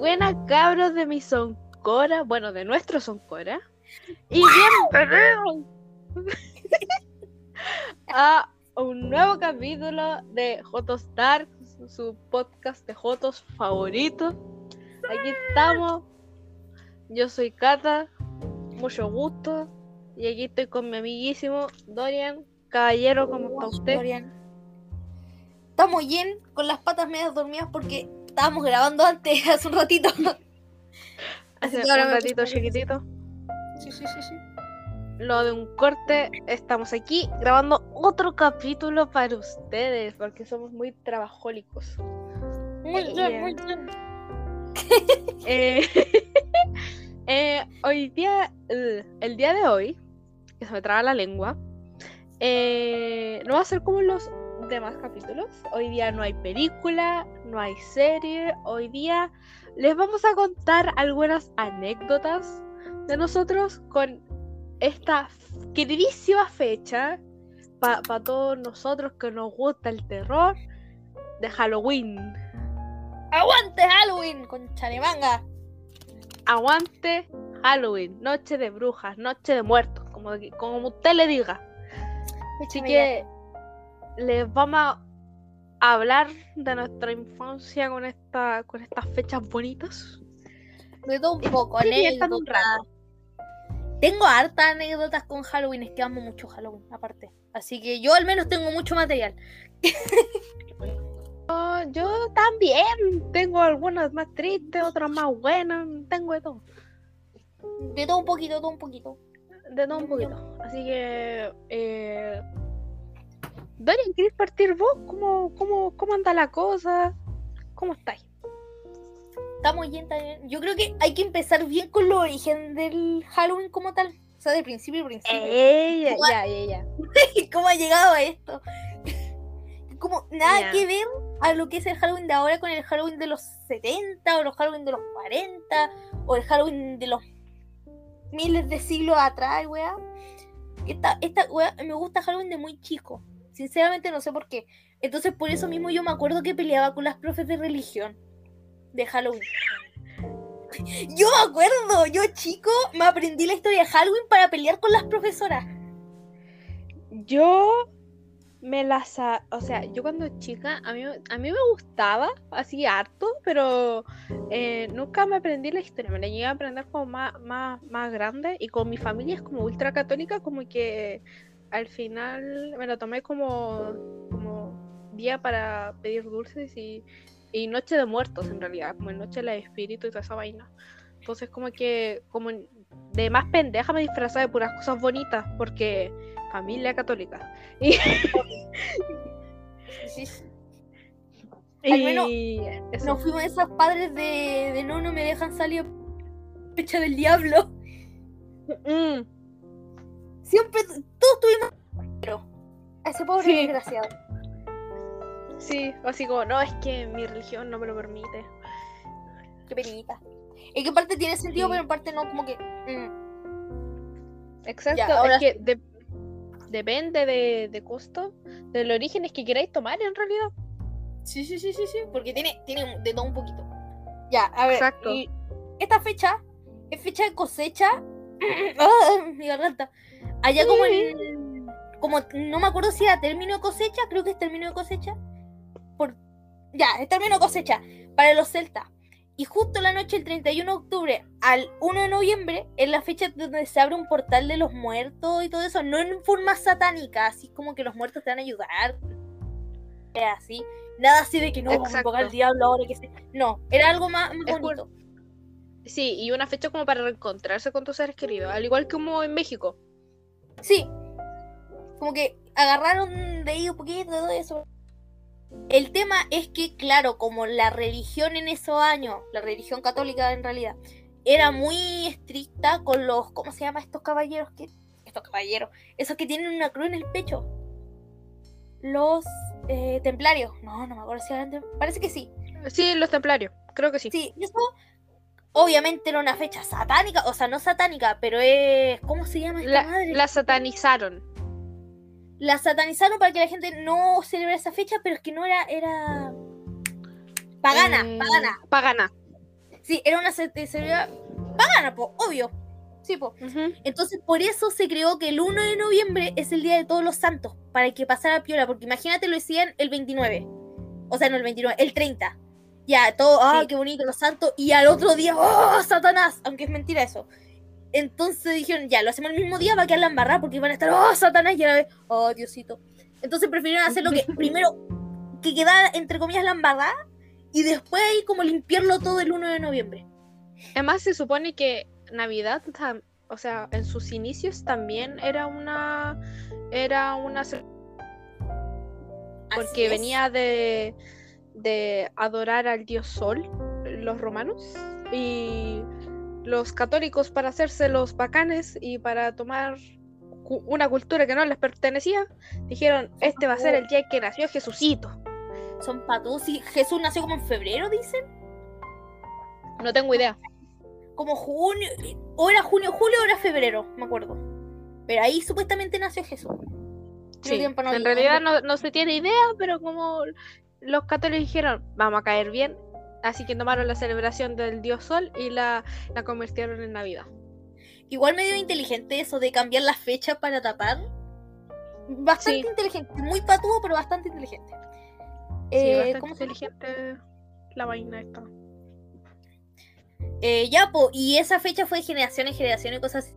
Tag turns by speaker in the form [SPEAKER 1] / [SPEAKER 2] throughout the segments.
[SPEAKER 1] Buenas cabros de mi Soncora, bueno, de nuestro Soncora. Y bienvenidos a un nuevo capítulo de Jotos Dark, su podcast de Jotos favorito. Aquí estamos. Yo soy Kata, mucho gusto. Y aquí estoy con mi amiguísimo Dorian. Caballero, ¿cómo está usted?
[SPEAKER 2] Dorian. Estamos bien, con las patas medias dormidas porque estábamos grabando antes, hace un ratito.
[SPEAKER 1] Hace un ratito chiquitito.
[SPEAKER 2] Sí, sí, sí, sí.
[SPEAKER 1] Lo de un corte, estamos aquí grabando otro capítulo para ustedes, porque somos muy trabajólicos.
[SPEAKER 2] Muy
[SPEAKER 1] Eh,
[SPEAKER 2] bien, muy bien.
[SPEAKER 1] Eh, eh, hoy día, eh, el día de hoy, que se me traba la lengua, no va a ser como los demás capítulos. Hoy día no hay película, no hay serie. Hoy día les vamos a contar algunas anécdotas de nosotros con esta queridísima fecha para todos nosotros que nos gusta el terror de Halloween.
[SPEAKER 2] ¡Aguante Halloween! Con chanemanga.
[SPEAKER 1] Aguante Halloween, noche de brujas, noche de muertos, como, como usted le diga. Así que les vamos a hablar de nuestra infancia con esta con estas fechas bonitas.
[SPEAKER 2] De todo un poco,
[SPEAKER 1] están un
[SPEAKER 2] anécdotas. Tengo hartas anécdotas con Halloween, es que amo mucho Halloween, aparte. Así que yo al menos tengo mucho material.
[SPEAKER 1] Oh, yo también tengo algunas más tristes, otras más buenas, tengo de todo,
[SPEAKER 2] De todo un poquito, todo un poquito.
[SPEAKER 1] de todo un poquito. Así que eh... Dorian, ¿quieres partir vos? ¿Cómo, cómo, ¿Cómo anda la cosa? ¿Cómo estáis?
[SPEAKER 2] Estamos bien, bien. Yo creo que hay que empezar bien con los origen del Halloween como tal. O sea, de principio a principio. ¿Cómo-
[SPEAKER 1] ya, ya, ya.
[SPEAKER 2] ¿Cómo ha llegado a esto? Como nada
[SPEAKER 1] Ya.
[SPEAKER 2] que ver a lo que es el Halloween de ahora con el Halloween de los 70 o los Halloween de los 40 o el Halloween de los miles de siglos atrás, weá. Esta, esta weá, me gusta Halloween de muy chico. Sinceramente no sé por qué. Entonces por eso mismo yo me acuerdo que peleaba con las profes de religión de Halloween. Yo me acuerdo, yo chico me aprendí la historia de Halloween para pelear con las profesoras.
[SPEAKER 1] Yo me la sa- o sea, yo cuando chica, a mí, a mí me gustaba así harto, pero eh, nunca me aprendí la historia, me la llegué a aprender como más, más, más grande y con mi familia es como ultra católica, como que al final me lo tomé como, como día para pedir dulces y, y noche de muertos en realidad, como noche de la espíritu y toda esa vaina. Entonces como que como de más pendeja me disfrazaba de puras cosas bonitas porque familia católica. Y,
[SPEAKER 2] Sí, sí. Al menos
[SPEAKER 1] y eso.
[SPEAKER 2] Nos fuimos esos padres de, de no, no me dejan salir fecha del diablo.
[SPEAKER 1] Mm,
[SPEAKER 2] Siempre, todos tuvimos. Pero, a ese pobre
[SPEAKER 1] Sí.
[SPEAKER 2] desgraciado.
[SPEAKER 1] sí, así como, no, es que mi religión no me lo permite.
[SPEAKER 2] Qué penita. Es que en parte tiene sentido,
[SPEAKER 1] Sí.
[SPEAKER 2] pero en parte no, como que. mm.
[SPEAKER 1] Exacto,
[SPEAKER 2] Ya, ahora
[SPEAKER 1] es que de- depende de, de costo, del origen es que queráis tomar en realidad.
[SPEAKER 2] Sí, sí, sí, sí, sí. Porque tiene, tiene de todo un poquito. Ya, a ver.
[SPEAKER 1] Exacto.
[SPEAKER 2] y esta fecha es fecha de cosecha. ¡Ah! mi garganta. Allá como en. Como no me acuerdo si era término de cosecha, creo que es término de cosecha. Por, ya, es término de cosecha para los celtas. Y justo la noche del 31 de octubre al 1 de noviembre es la fecha donde se abre un portal de los muertos y todo eso. No en forma satánica, así como que los muertos te van a ayudar. Era así. Nada así de que no, vamos a invocar al diablo ahora que se... No, era algo más, más
[SPEAKER 1] Es por-
[SPEAKER 2] bonito.
[SPEAKER 1] Sí, y una fecha como para reencontrarse con tus seres queridos, al igual que como en México.
[SPEAKER 2] Sí. Como que agarraron de ahí un poquito de todo eso. El tema es que, claro, como la religión en esos años, la religión católica en realidad, era muy estricta con los, ¿cómo se llama estos caballeros? que Estos caballeros, esos que tienen una cruz en el pecho. Los eh, templarios. No, no me acuerdo si eran Parece que sí.
[SPEAKER 1] Sí, los templarios, creo que sí.
[SPEAKER 2] Sí, eso obviamente era una fecha satánica, o sea, no satánica, pero es... ¿Cómo se llama esta
[SPEAKER 1] La,
[SPEAKER 2] madre?
[SPEAKER 1] la satanizaron.
[SPEAKER 2] la satanizaron para que la gente no celebrara esa fecha, pero es que no era, era pagana,
[SPEAKER 1] Eh,
[SPEAKER 2] pagana.
[SPEAKER 1] Pagana.
[SPEAKER 2] Sí, era una ce- celebridad pagana, po, obvio. Sí, po. Entonces, por eso se creó que el 1 de noviembre es el Día de Todos los Santos, para que pasara piola, porque imagínate lo decían el 29. O sea, no el 29, el 30. Ya, todo, ah,
[SPEAKER 1] Sí.
[SPEAKER 2] qué bonito, los santos. Y al otro día, ¡oh, Satanás! Aunque es mentira eso. Entonces dijeron, ya, lo hacemos el mismo día, va a quedar la embarrada, porque van a estar, ¡oh, Satanás! Y a la vez, ¡oh, Diosito! Entonces prefirieron hacer lo que primero, que quedara, entre comillas, la embarrada, y después ahí como limpiarlo todo el 1 de noviembre.
[SPEAKER 1] Además, se supone que Navidad, o sea, en sus inicios también era una. Era una. Porque venía de. De adorar al dios Sol, los romanos. Y los católicos, para hacerse los bacanes y para tomar cu- una cultura que no les pertenecía, dijeron: Este va a ser el día que nació Jesucito.
[SPEAKER 2] Son patos. Y Jesús nació como en febrero, dicen.
[SPEAKER 1] No tengo idea.
[SPEAKER 2] como junio, o era junio, julio o era febrero, me acuerdo. Pero ahí supuestamente nació Jesús.
[SPEAKER 1] Sí,
[SPEAKER 2] no
[SPEAKER 1] en realidad
[SPEAKER 2] no,
[SPEAKER 1] no se tiene idea, pero como los católicos dijeron, vamos a caer bien, así que tomaron la celebración del dios Sol y la, la convirtieron en Navidad.
[SPEAKER 2] Igual medio inteligente eso de cambiar las fechas para tapar. Bastante
[SPEAKER 1] Sí.
[SPEAKER 2] inteligente, muy patudo, pero bastante inteligente.
[SPEAKER 1] Sí,
[SPEAKER 2] Eh,
[SPEAKER 1] bastante
[SPEAKER 2] ¿cómo se llama?
[SPEAKER 1] inteligente la vaina esta.
[SPEAKER 2] Eh, ya, po, y esa fecha fue de generación en generación y cosas así.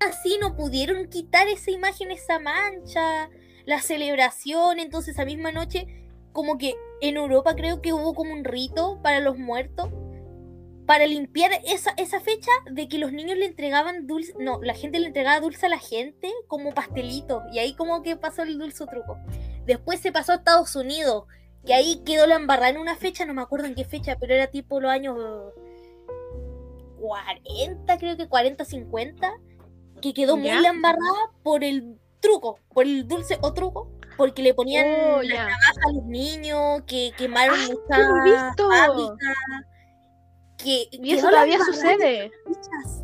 [SPEAKER 2] Así no pudieron quitar esa imagen, esa mancha, la celebración. Entonces, esa misma noche, como que en Europa creo que hubo como un rito para los muertos, para limpiar esa, esa fecha de que los niños le entregaban dulce. No, la gente le entregaba dulce a la gente como pastelito. Y ahí, como que pasó el dulce truco. Después se pasó a Estados Unidos, que ahí quedó la embarrada en una fecha, no me acuerdo en qué fecha, pero era tipo los años 40, creo que 40, 50, que quedó muy la embarrada por el truco, por el dulce o truco, porque le ponían
[SPEAKER 1] Oh,
[SPEAKER 2] la
[SPEAKER 1] ya.
[SPEAKER 2] navaja a los niños, que quemaron
[SPEAKER 1] ¡Ay,
[SPEAKER 2] muchas
[SPEAKER 1] lo he visto!
[SPEAKER 2] fábricas, que
[SPEAKER 1] Y eso todavía sucede.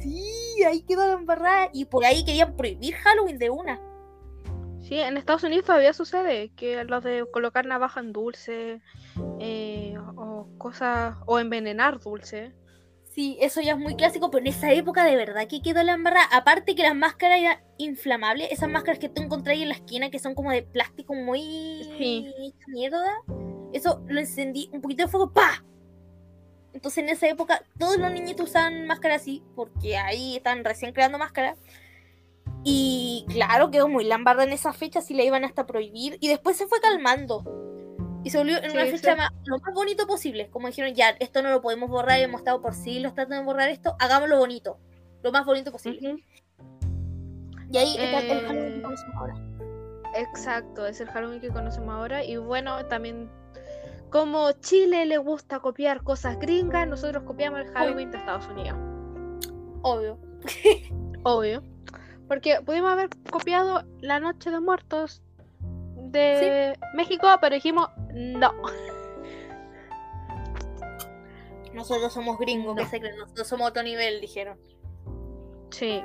[SPEAKER 2] Sí, ahí quedó la embarrada, y por ahí querían prohibir Halloween de una.
[SPEAKER 1] Sí, en Estados Unidos todavía sucede que lo de colocar navaja en dulce eh, o cosas, o envenenar dulce.
[SPEAKER 2] Sí, eso ya es muy clásico, pero en esa época de verdad que quedó la embarrada. Aparte que las máscaras eran inflamables, esas máscaras que tú encontrás ahí en la esquina que son como de plástico muy
[SPEAKER 1] Sí.
[SPEAKER 2] mierda. Eso lo encendí un poquito de fuego, ¡pa! Entonces en esa época todos los niñitos usaban máscaras así, porque ahí están recién creando máscaras. Y claro, quedó muy lambarda en esa fecha, si la iban hasta prohibir. Y después se fue calmando. Y se volvió en una fecha
[SPEAKER 1] sí.
[SPEAKER 2] más- lo más bonito posible. Como dijeron, ya, esto no lo podemos borrar, hemos estado por siglos tratando de borrar esto, hagámoslo bonito. Lo más bonito posible. Y ahí está el
[SPEAKER 1] Eh,
[SPEAKER 2] Halloween que conocemos ahora.
[SPEAKER 1] Exacto, es el Halloween que conocemos ahora. Y bueno, también como Chile le gusta copiar cosas gringas, nosotros copiamos el Halloween de Estados Unidos.
[SPEAKER 2] Obvio.
[SPEAKER 1] Obvio. Porque pudimos haber copiado la Noche de Muertos de México, pero dijimos no.
[SPEAKER 2] Nosotros somos gringos, que
[SPEAKER 1] No.
[SPEAKER 2] se creen? Nosotros somos otro nivel, dijeron.
[SPEAKER 1] Sí.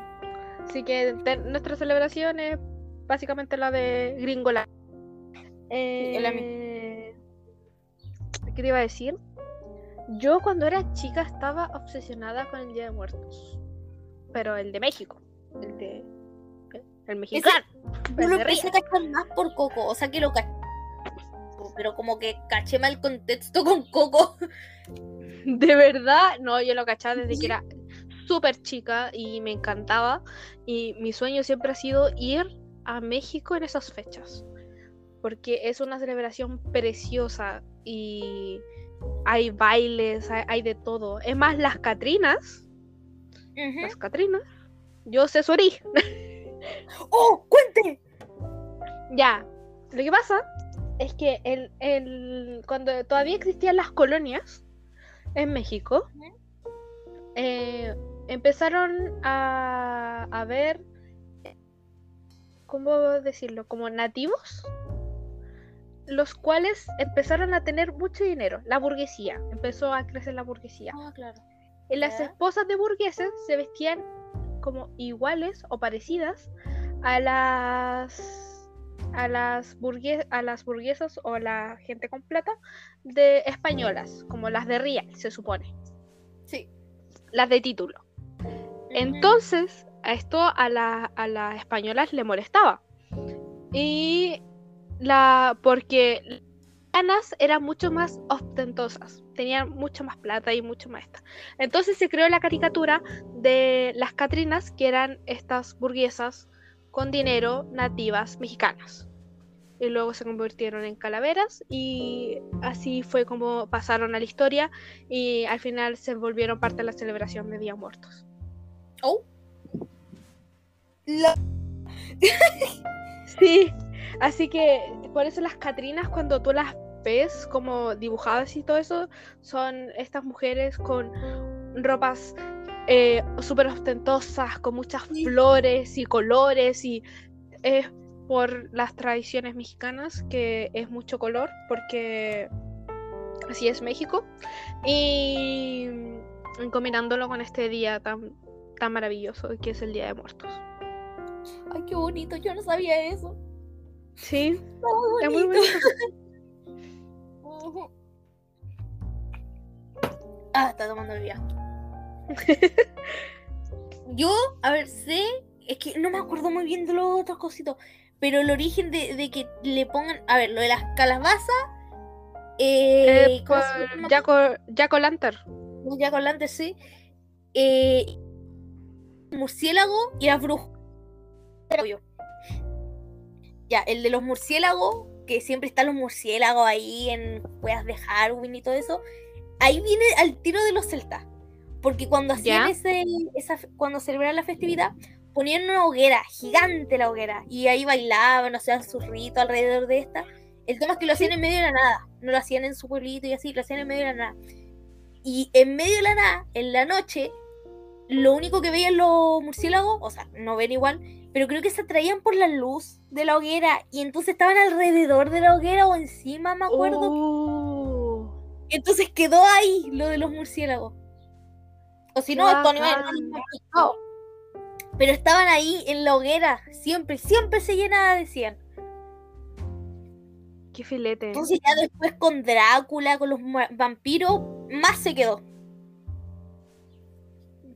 [SPEAKER 1] Así que nuestra celebración es básicamente la de Gringola. Eh, ¿Qué te iba a decir? Yo cuando era chica estaba obsesionada con el Día de Muertos. Pero el de México. El de. El mexicano. De
[SPEAKER 2] empecé
[SPEAKER 1] Río.
[SPEAKER 2] a cachar más por Coco, o sea que lo caché. Pero como que caché mal el contexto con Coco.
[SPEAKER 1] De verdad, no, yo lo cachaba desde que era súper chica y me encantaba. Y mi sueño siempre ha sido ir a México en esas fechas. Porque es una celebración preciosa y hay bailes, hay, hay de todo. Es más, las Catrinas,
[SPEAKER 2] Ujú.
[SPEAKER 1] las Catrinas, yo sé su origen.
[SPEAKER 2] ¡Oh! ¡Cuente!
[SPEAKER 1] Ya, lo que pasa es que el, el- cuando todavía existían las colonias en México, eh, empezaron a, a ver, ¿cómo decirlo? Como nativos, los cuales empezaron a tener mucho dinero. La burguesía, empezó a crecer la burguesía.
[SPEAKER 2] Ah, claro.
[SPEAKER 1] Y las esposas de burgueses se vestían como iguales o parecidas a las a las burgues a las burguesas o la gente con plata de españolas, como las de Real, se supone.
[SPEAKER 2] Sí.
[SPEAKER 1] Las de título. Entonces, a esto a, la- a las españolas le molestaba. Y la. porque las eran mucho más ostentosas. Tenían mucho más plata y mucho más esta. Entonces se creó la caricatura de las Catrinas, que eran estas burguesas con dinero nativas mexicanas. Y luego se convirtieron en calaveras y así fue como pasaron a la historia y al final se volvieron parte de la celebración de Día Muertos.
[SPEAKER 2] Oh. La-
[SPEAKER 1] Sí, así que por eso las Catrinas cuando tú las ves como dibujadas y todo eso, son estas mujeres con ropas eh, súper ostentosas, con muchas flores y colores y es por las tradiciones mexicanas que es mucho color porque así es México y combinándolo con este día tan, tan maravilloso que es el Día de Muertos.
[SPEAKER 2] Ay, qué bonito, yo no sabía eso.
[SPEAKER 1] Sí,
[SPEAKER 2] Está
[SPEAKER 1] es muy
[SPEAKER 2] bonito. Ah, está tomando bebida. Yo, a ver, sé, es que no me acuerdo muy bien de los otros cositos, pero el origen de, de que le pongan, a ver, lo de las calabazas, eh,
[SPEAKER 1] Eh,
[SPEAKER 2] ¿cómo
[SPEAKER 1] por? Jaco, Jaco Lantern.
[SPEAKER 2] sí, eh, murciélago y las brujas. Pero yo. Ya, el de los murciélagos, que siempre están los murciélagos ahí en weas de Halloween y todo eso, ahí viene al tiro de los celtas. Porque cuando hacían
[SPEAKER 1] Ya.
[SPEAKER 2] ese, esa, cuando celebraban la festividad, ponían una hoguera, gigante la hoguera, y ahí bailaban, hacían su rito alrededor de esta. El tema es que lo hacían en medio de la nada, no lo hacían en su pueblito y así, lo hacían en medio de la nada. Y en medio de la nada, en la noche, lo único que veían los murciélagos, o sea, no ven igual, pero creo que se atraían por la luz de la hoguera y entonces estaban alrededor de la hoguera o encima, me acuerdo.
[SPEAKER 1] Uh,
[SPEAKER 2] Entonces quedó ahí lo de los murciélagos. O si no, animales no. Pero estaban ahí en la hoguera, siempre, siempre se llenaba, decían.
[SPEAKER 1] qué filete.
[SPEAKER 2] Entonces ya después con Drácula, con los vampiros, más se quedó.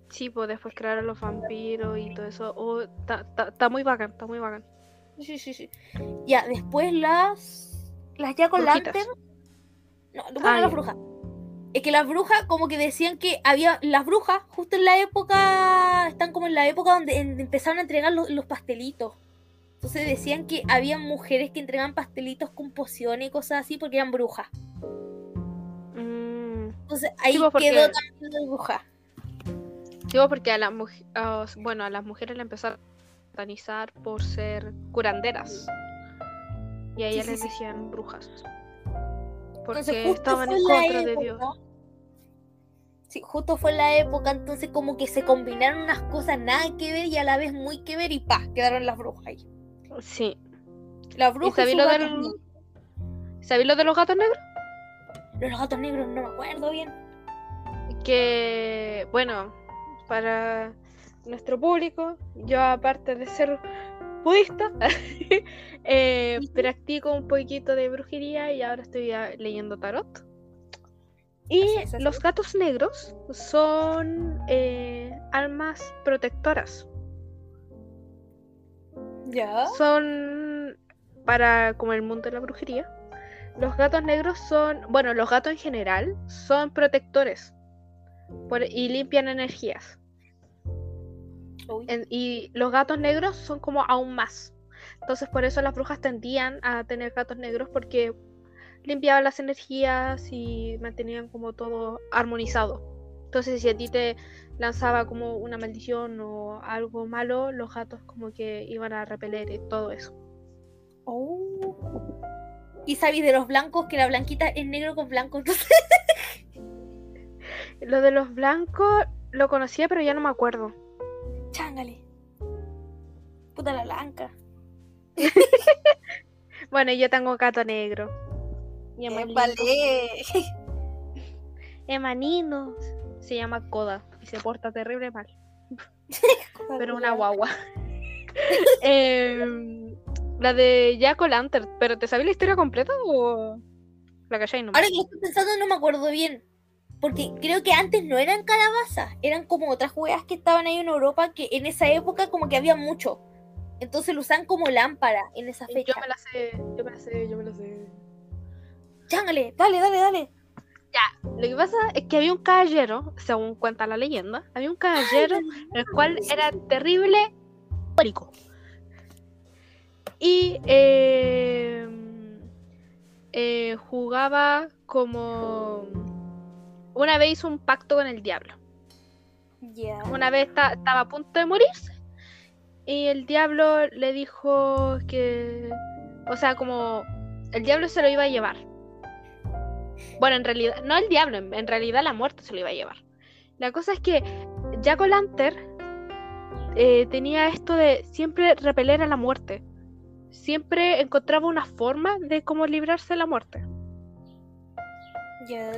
[SPEAKER 1] Sí, pues después crearon los vampiros y todo eso. Oh, Está está muy bacán, está muy bacán.
[SPEAKER 2] Sí, sí, sí. Ya, después las. Las o'
[SPEAKER 1] Brujitas.
[SPEAKER 2] Lantern. No, bueno,
[SPEAKER 1] Ah,
[SPEAKER 2] las
[SPEAKER 1] ya.
[SPEAKER 2] brujas. Es que las brujas, como que decían que había. Las brujas, justo en la época. Están como en la época donde en- empezaron a entregar lo- los pastelitos. Entonces decían que había mujeres que entregaban pastelitos con pociones y cosas así porque eran brujas.
[SPEAKER 1] Mm,
[SPEAKER 2] Entonces ahí
[SPEAKER 1] pues, porque-
[SPEAKER 2] quedó también la bruja.
[SPEAKER 1] sí, pues, porque a las muj- a- bueno, a las mujeres le empezaron a satanizar por ser curanderas. Y a
[SPEAKER 2] Sí,
[SPEAKER 1] ellas
[SPEAKER 2] sí,
[SPEAKER 1] les
[SPEAKER 2] sí.
[SPEAKER 1] decían brujas.
[SPEAKER 2] Entonces
[SPEAKER 1] Porque
[SPEAKER 2] justo
[SPEAKER 1] estaban en contra de Dios.
[SPEAKER 2] Sí, justo fue la época, entonces como que se combinaron unas cosas nada que ver y a la vez muy que ver y pa, quedaron las brujas ahí.
[SPEAKER 1] Sí.
[SPEAKER 2] La
[SPEAKER 1] ¿Y
[SPEAKER 2] bruja y
[SPEAKER 1] sabéis
[SPEAKER 2] su
[SPEAKER 1] lo, del... ¿sabéis lo de los gatos negros?
[SPEAKER 2] Los gatos negros no me acuerdo bien.
[SPEAKER 1] que, bueno, para nuestro público, yo aparte de ser budista, eh, practico un poquito de brujería y ahora estoy ah, leyendo tarot. Y
[SPEAKER 2] Así es, así
[SPEAKER 1] los gatos negros son eh, almas protectoras.
[SPEAKER 2] Ya.
[SPEAKER 1] Son para como el mundo de la brujería. Los gatos negros son, bueno, los gatos en general son protectores por- y limpian energías. En- y los gatos negros son como aún más. Entonces por eso las brujas tendían a tener gatos negros porque limpiaban las energías y mantenían como todo armonizado. Entonces si a ti te lanzaba como una maldición o algo malo, los gatos como que iban a repeler y todo eso.
[SPEAKER 2] Oh. Y sabéis de los blancos que la blanquita es negro con blanco, entonces.
[SPEAKER 1] Lo de los blancos lo conocía pero ya no me acuerdo.
[SPEAKER 2] Chángale. Puta la blanca.
[SPEAKER 1] Bueno, yo tengo gato negro. Y es muy lindo.
[SPEAKER 2] Vale.
[SPEAKER 1] Es manino. Se llama Coda y se porta terrible mal. pero una guagua. Em, la de Jack O'Lantern, ¿pero te sabes la historia completa o la calláis nomás?
[SPEAKER 2] Ahora que lo estoy pensando no me acuerdo bien. Porque creo que antes no eran calabazas, eran como otras juegas que estaban ahí en Europa que en esa época como que había mucho. Entonces lo usan como lámpara en esa fecha.
[SPEAKER 1] Yo me la sé, yo me la sé, yo me la sé.
[SPEAKER 2] Chángale, dale, dale, dale.
[SPEAKER 1] Lo que pasa es que había un caballero, según cuenta la leyenda, había un caballero el cual era terrible alcohólico. Y eh, eh, jugaba como... Una vez hizo un pacto con el diablo.
[SPEAKER 2] Ya.
[SPEAKER 1] Una vez esta- estaba a punto de morirse. Y el diablo le dijo que... O sea, como... El diablo se lo iba a llevar. Bueno, en realidad... No el diablo, en, en realidad la muerte se lo iba a llevar. La cosa es que Jack O'Lantern eh, tenía esto de siempre repeler a la muerte. Siempre encontraba una forma de cómo librarse de la muerte.
[SPEAKER 2] Ya.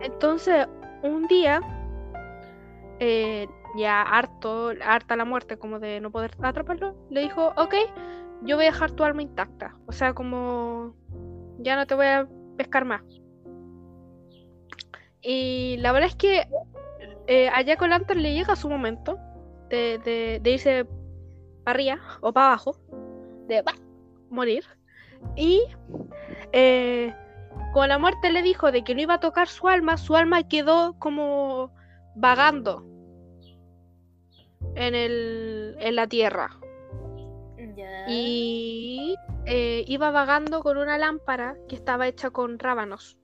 [SPEAKER 1] Entonces, un día, eh, ya harto, harta la muerte, como de no poder atraparlo, le dijo, ok, yo voy a dejar tu alma intacta. O sea, como ya no te voy a pescar más. Y la verdad es que eh, a Jack le llega su momento de irse para arriba o para abajo, de bah, morir. Y eh, como la muerte le dijo de que no iba a tocar su alma, su alma quedó como vagando en, el, en la tierra. Y eh, iba vagando con una lámpara que estaba hecha con rábanos.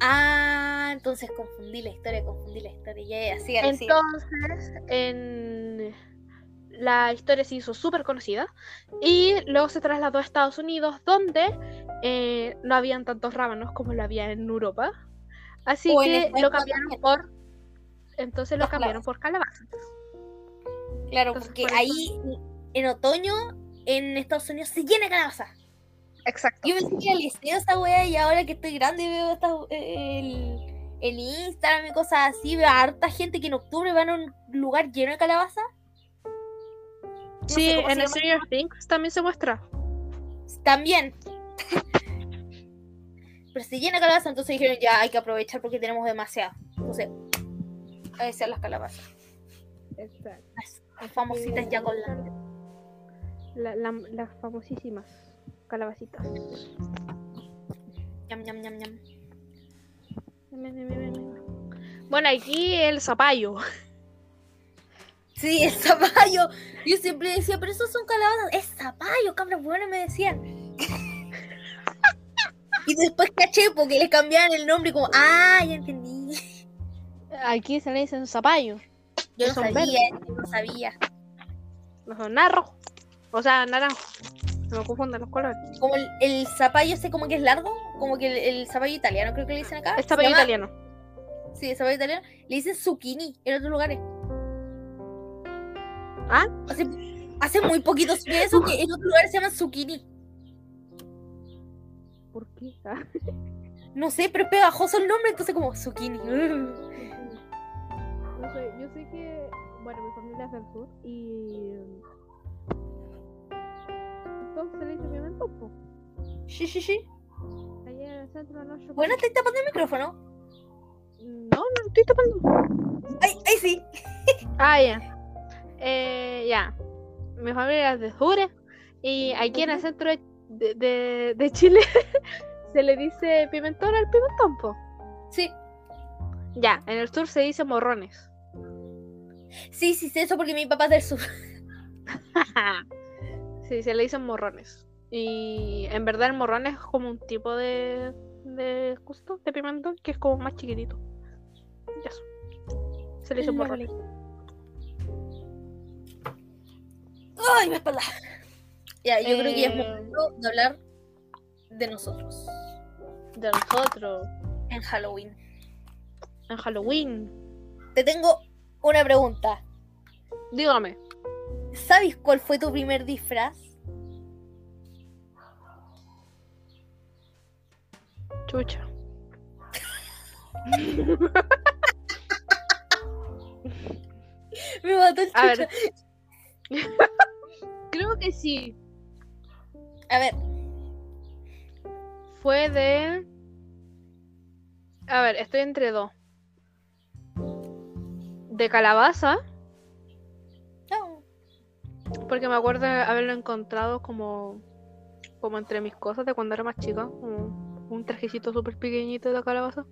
[SPEAKER 2] Ah, entonces confundí la historia, confundí la historia.
[SPEAKER 1] Entonces, en la historia se hizo súper conocida y luego se trasladó a Estados Unidos, donde eh, no habían tantos rábanos como lo había en Europa. Así
[SPEAKER 2] O
[SPEAKER 1] que lo cambiaron
[SPEAKER 2] también.
[SPEAKER 1] por. Entonces lo cambiaron por calabazas.
[SPEAKER 2] Claro,
[SPEAKER 1] Entonces,
[SPEAKER 2] porque
[SPEAKER 1] por
[SPEAKER 2] ahí en otoño en Estados Unidos se llena de calabaza.
[SPEAKER 1] Exacto.
[SPEAKER 2] Yo me sentía liceo esa wea y ahora que estoy grande veo esta, el, en Instagram y cosas así, veo a harta gente que en octubre van a un lugar lleno de calabaza. No
[SPEAKER 1] Sí, en
[SPEAKER 2] se
[SPEAKER 1] Stranger Things también se muestra.
[SPEAKER 2] También. Pero se llena calabaza, entonces dijeron ya hay que aprovechar porque tenemos demasiado. Entonces, a desear las calabazas.
[SPEAKER 1] Exacto.
[SPEAKER 2] Las famositas ya con la.
[SPEAKER 1] La- la- las famosísimas calabacitas.
[SPEAKER 2] Ñam, ñam, ñam, ñam.
[SPEAKER 1] Bueno, aquí el zapallo.
[SPEAKER 2] Sí, el zapallo. Yo siempre decía, pero esos son calabazas. Es zapallo, cabros buenos me decían. y después caché porque les cambiaron el nombre como, ah, ya entendí.
[SPEAKER 1] Aquí se le dicen zapallo.
[SPEAKER 2] Yo no
[SPEAKER 1] Son
[SPEAKER 2] sabía, yo no sabía.
[SPEAKER 1] No son narro. O sea, naranjo. No me confunden los colores.
[SPEAKER 2] Como el, el zapallo ese como que es largo, como que el, el zapallo italiano creo que le dicen acá.
[SPEAKER 1] Es zapallo
[SPEAKER 2] llama-
[SPEAKER 1] italiano.
[SPEAKER 2] Sí, el zapallo italiano. Le dicen zucchini en otros lugares.
[SPEAKER 1] ¿Ah?
[SPEAKER 2] Hace, hace muy poquitos de eso que en otros lugares se llaman zucchini.
[SPEAKER 1] ¿Por qué? Ah.
[SPEAKER 2] No sé, pero es pegajoso el nombre, entonces como zucchini.
[SPEAKER 1] No sé, yo sé que, bueno, mi familia es del sur y... Entonces le dice pimentón, po.
[SPEAKER 2] Sí, sí, sí.
[SPEAKER 1] Allá en el centro de nuestro
[SPEAKER 2] Bueno, estoy tapando el micrófono.
[SPEAKER 1] No, no estoy tapando.
[SPEAKER 2] Ay, ay, sí.
[SPEAKER 1] Ah, ya. Eh, ya. Mi familia es de Jure y aquí en el centro de, de- Chile se le dice pimentón al pimentón, po.
[SPEAKER 2] Sí.
[SPEAKER 1] Ya, en el sur se dice morrones.
[SPEAKER 2] Sí, sí, sé eso porque mi papá es del sur.
[SPEAKER 1] sí, se le dicen morrones. Y en verdad el morrón es como un tipo de, de gusto de pimentón que es como más chiquitito. Eso. Se le dice morrones.
[SPEAKER 2] Ay, mi espalda. Ya, yo creo que ya es
[SPEAKER 1] Eh,
[SPEAKER 2] momento de hablar de nosotros
[SPEAKER 1] De nosotros.
[SPEAKER 2] en Halloween.
[SPEAKER 1] En Halloween.
[SPEAKER 2] Te tengo una pregunta.
[SPEAKER 1] Dígame.
[SPEAKER 2] ¿Sabes cuál fue tu primer disfraz?
[SPEAKER 1] Chucha.
[SPEAKER 2] Me mató el
[SPEAKER 1] A
[SPEAKER 2] chucha.
[SPEAKER 1] ver. Creo que sí.
[SPEAKER 2] A ver,
[SPEAKER 1] Fue de. A ver, estoy entre dos. De calabaza,
[SPEAKER 2] No.
[SPEAKER 1] porque me acuerdo de haberlo encontrado como, como entre mis cosas de cuando era más chica. Como un trajecito súper pequeñito de calabaza.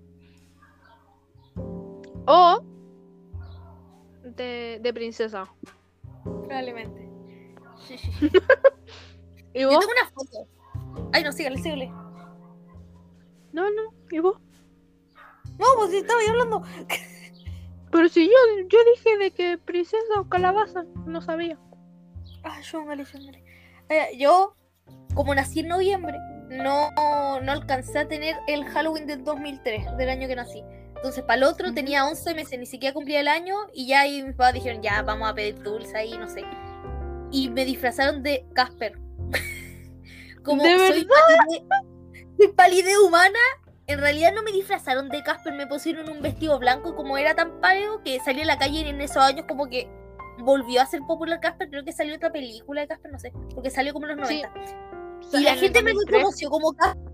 [SPEAKER 1] O de, de princesa.
[SPEAKER 2] Probablemente. Sí, sí, sí.
[SPEAKER 1] ¿Y
[SPEAKER 2] Yo
[SPEAKER 1] vos?
[SPEAKER 2] tengo una foto. Ay, no, sígale, sígale.
[SPEAKER 1] No, no. ¿Y vos?
[SPEAKER 2] No, pues estaba yo hablando.
[SPEAKER 1] Pero si yo, yo dije de que princesa o calabaza, no sabía.
[SPEAKER 2] Ah, Shongale, Shongale. Eh, yo, como nací en noviembre, no, no alcancé a tener el Halloween del 2003, del año que nací. Entonces, para el otro
[SPEAKER 1] Ujú.
[SPEAKER 2] tenía 11 meses, ni siquiera cumplía el año, y ya ahí mis papás dijeron, ya, vamos a pedir dulce ahí, no sé. Y me disfrazaron de Casper. como
[SPEAKER 1] ¿De
[SPEAKER 2] soy palide, soy palidez humana, en realidad no me disfrazaron de Casper, me pusieron un vestido blanco, como era tan pálido que salí a la calle y en esos años como que volvió a ser popular Casper, creo que salió otra película de Casper, no sé, porque salió como en los
[SPEAKER 1] Sí.
[SPEAKER 2] 90. Y la gente me
[SPEAKER 1] 2003.
[SPEAKER 2] reconoció como Casper.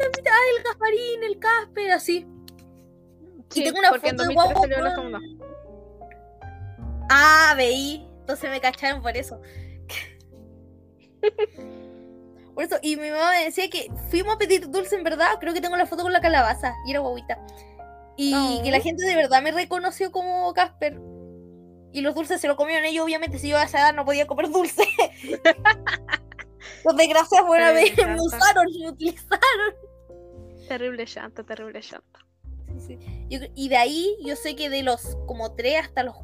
[SPEAKER 2] Ah, el Gasparín, el Casper, así.
[SPEAKER 1] Sí,
[SPEAKER 2] tengo una
[SPEAKER 1] porque en
[SPEAKER 2] foto de
[SPEAKER 1] 2003
[SPEAKER 2] guagua
[SPEAKER 1] salió la segunda.
[SPEAKER 2] Ah, veí. Entonces me cacharon por eso. Por eso, y mi mamá me decía que fuimos a pedir dulce en verdad, creo que tengo la foto con la calabaza, y era guaguita. Y
[SPEAKER 1] Oh.
[SPEAKER 2] que la gente de verdad me reconoció como Casper. Y los dulces se lo comieron ellos, obviamente, si yo a esa edad no podía comer dulce. los
[SPEAKER 1] Pero
[SPEAKER 2] vez
[SPEAKER 1] me
[SPEAKER 2] usaron, me utilizaron.
[SPEAKER 1] Terrible llanta, terrible llanta.
[SPEAKER 2] Sí, sí. Yo cre- y de ahí yo sé que de los como 3 hasta los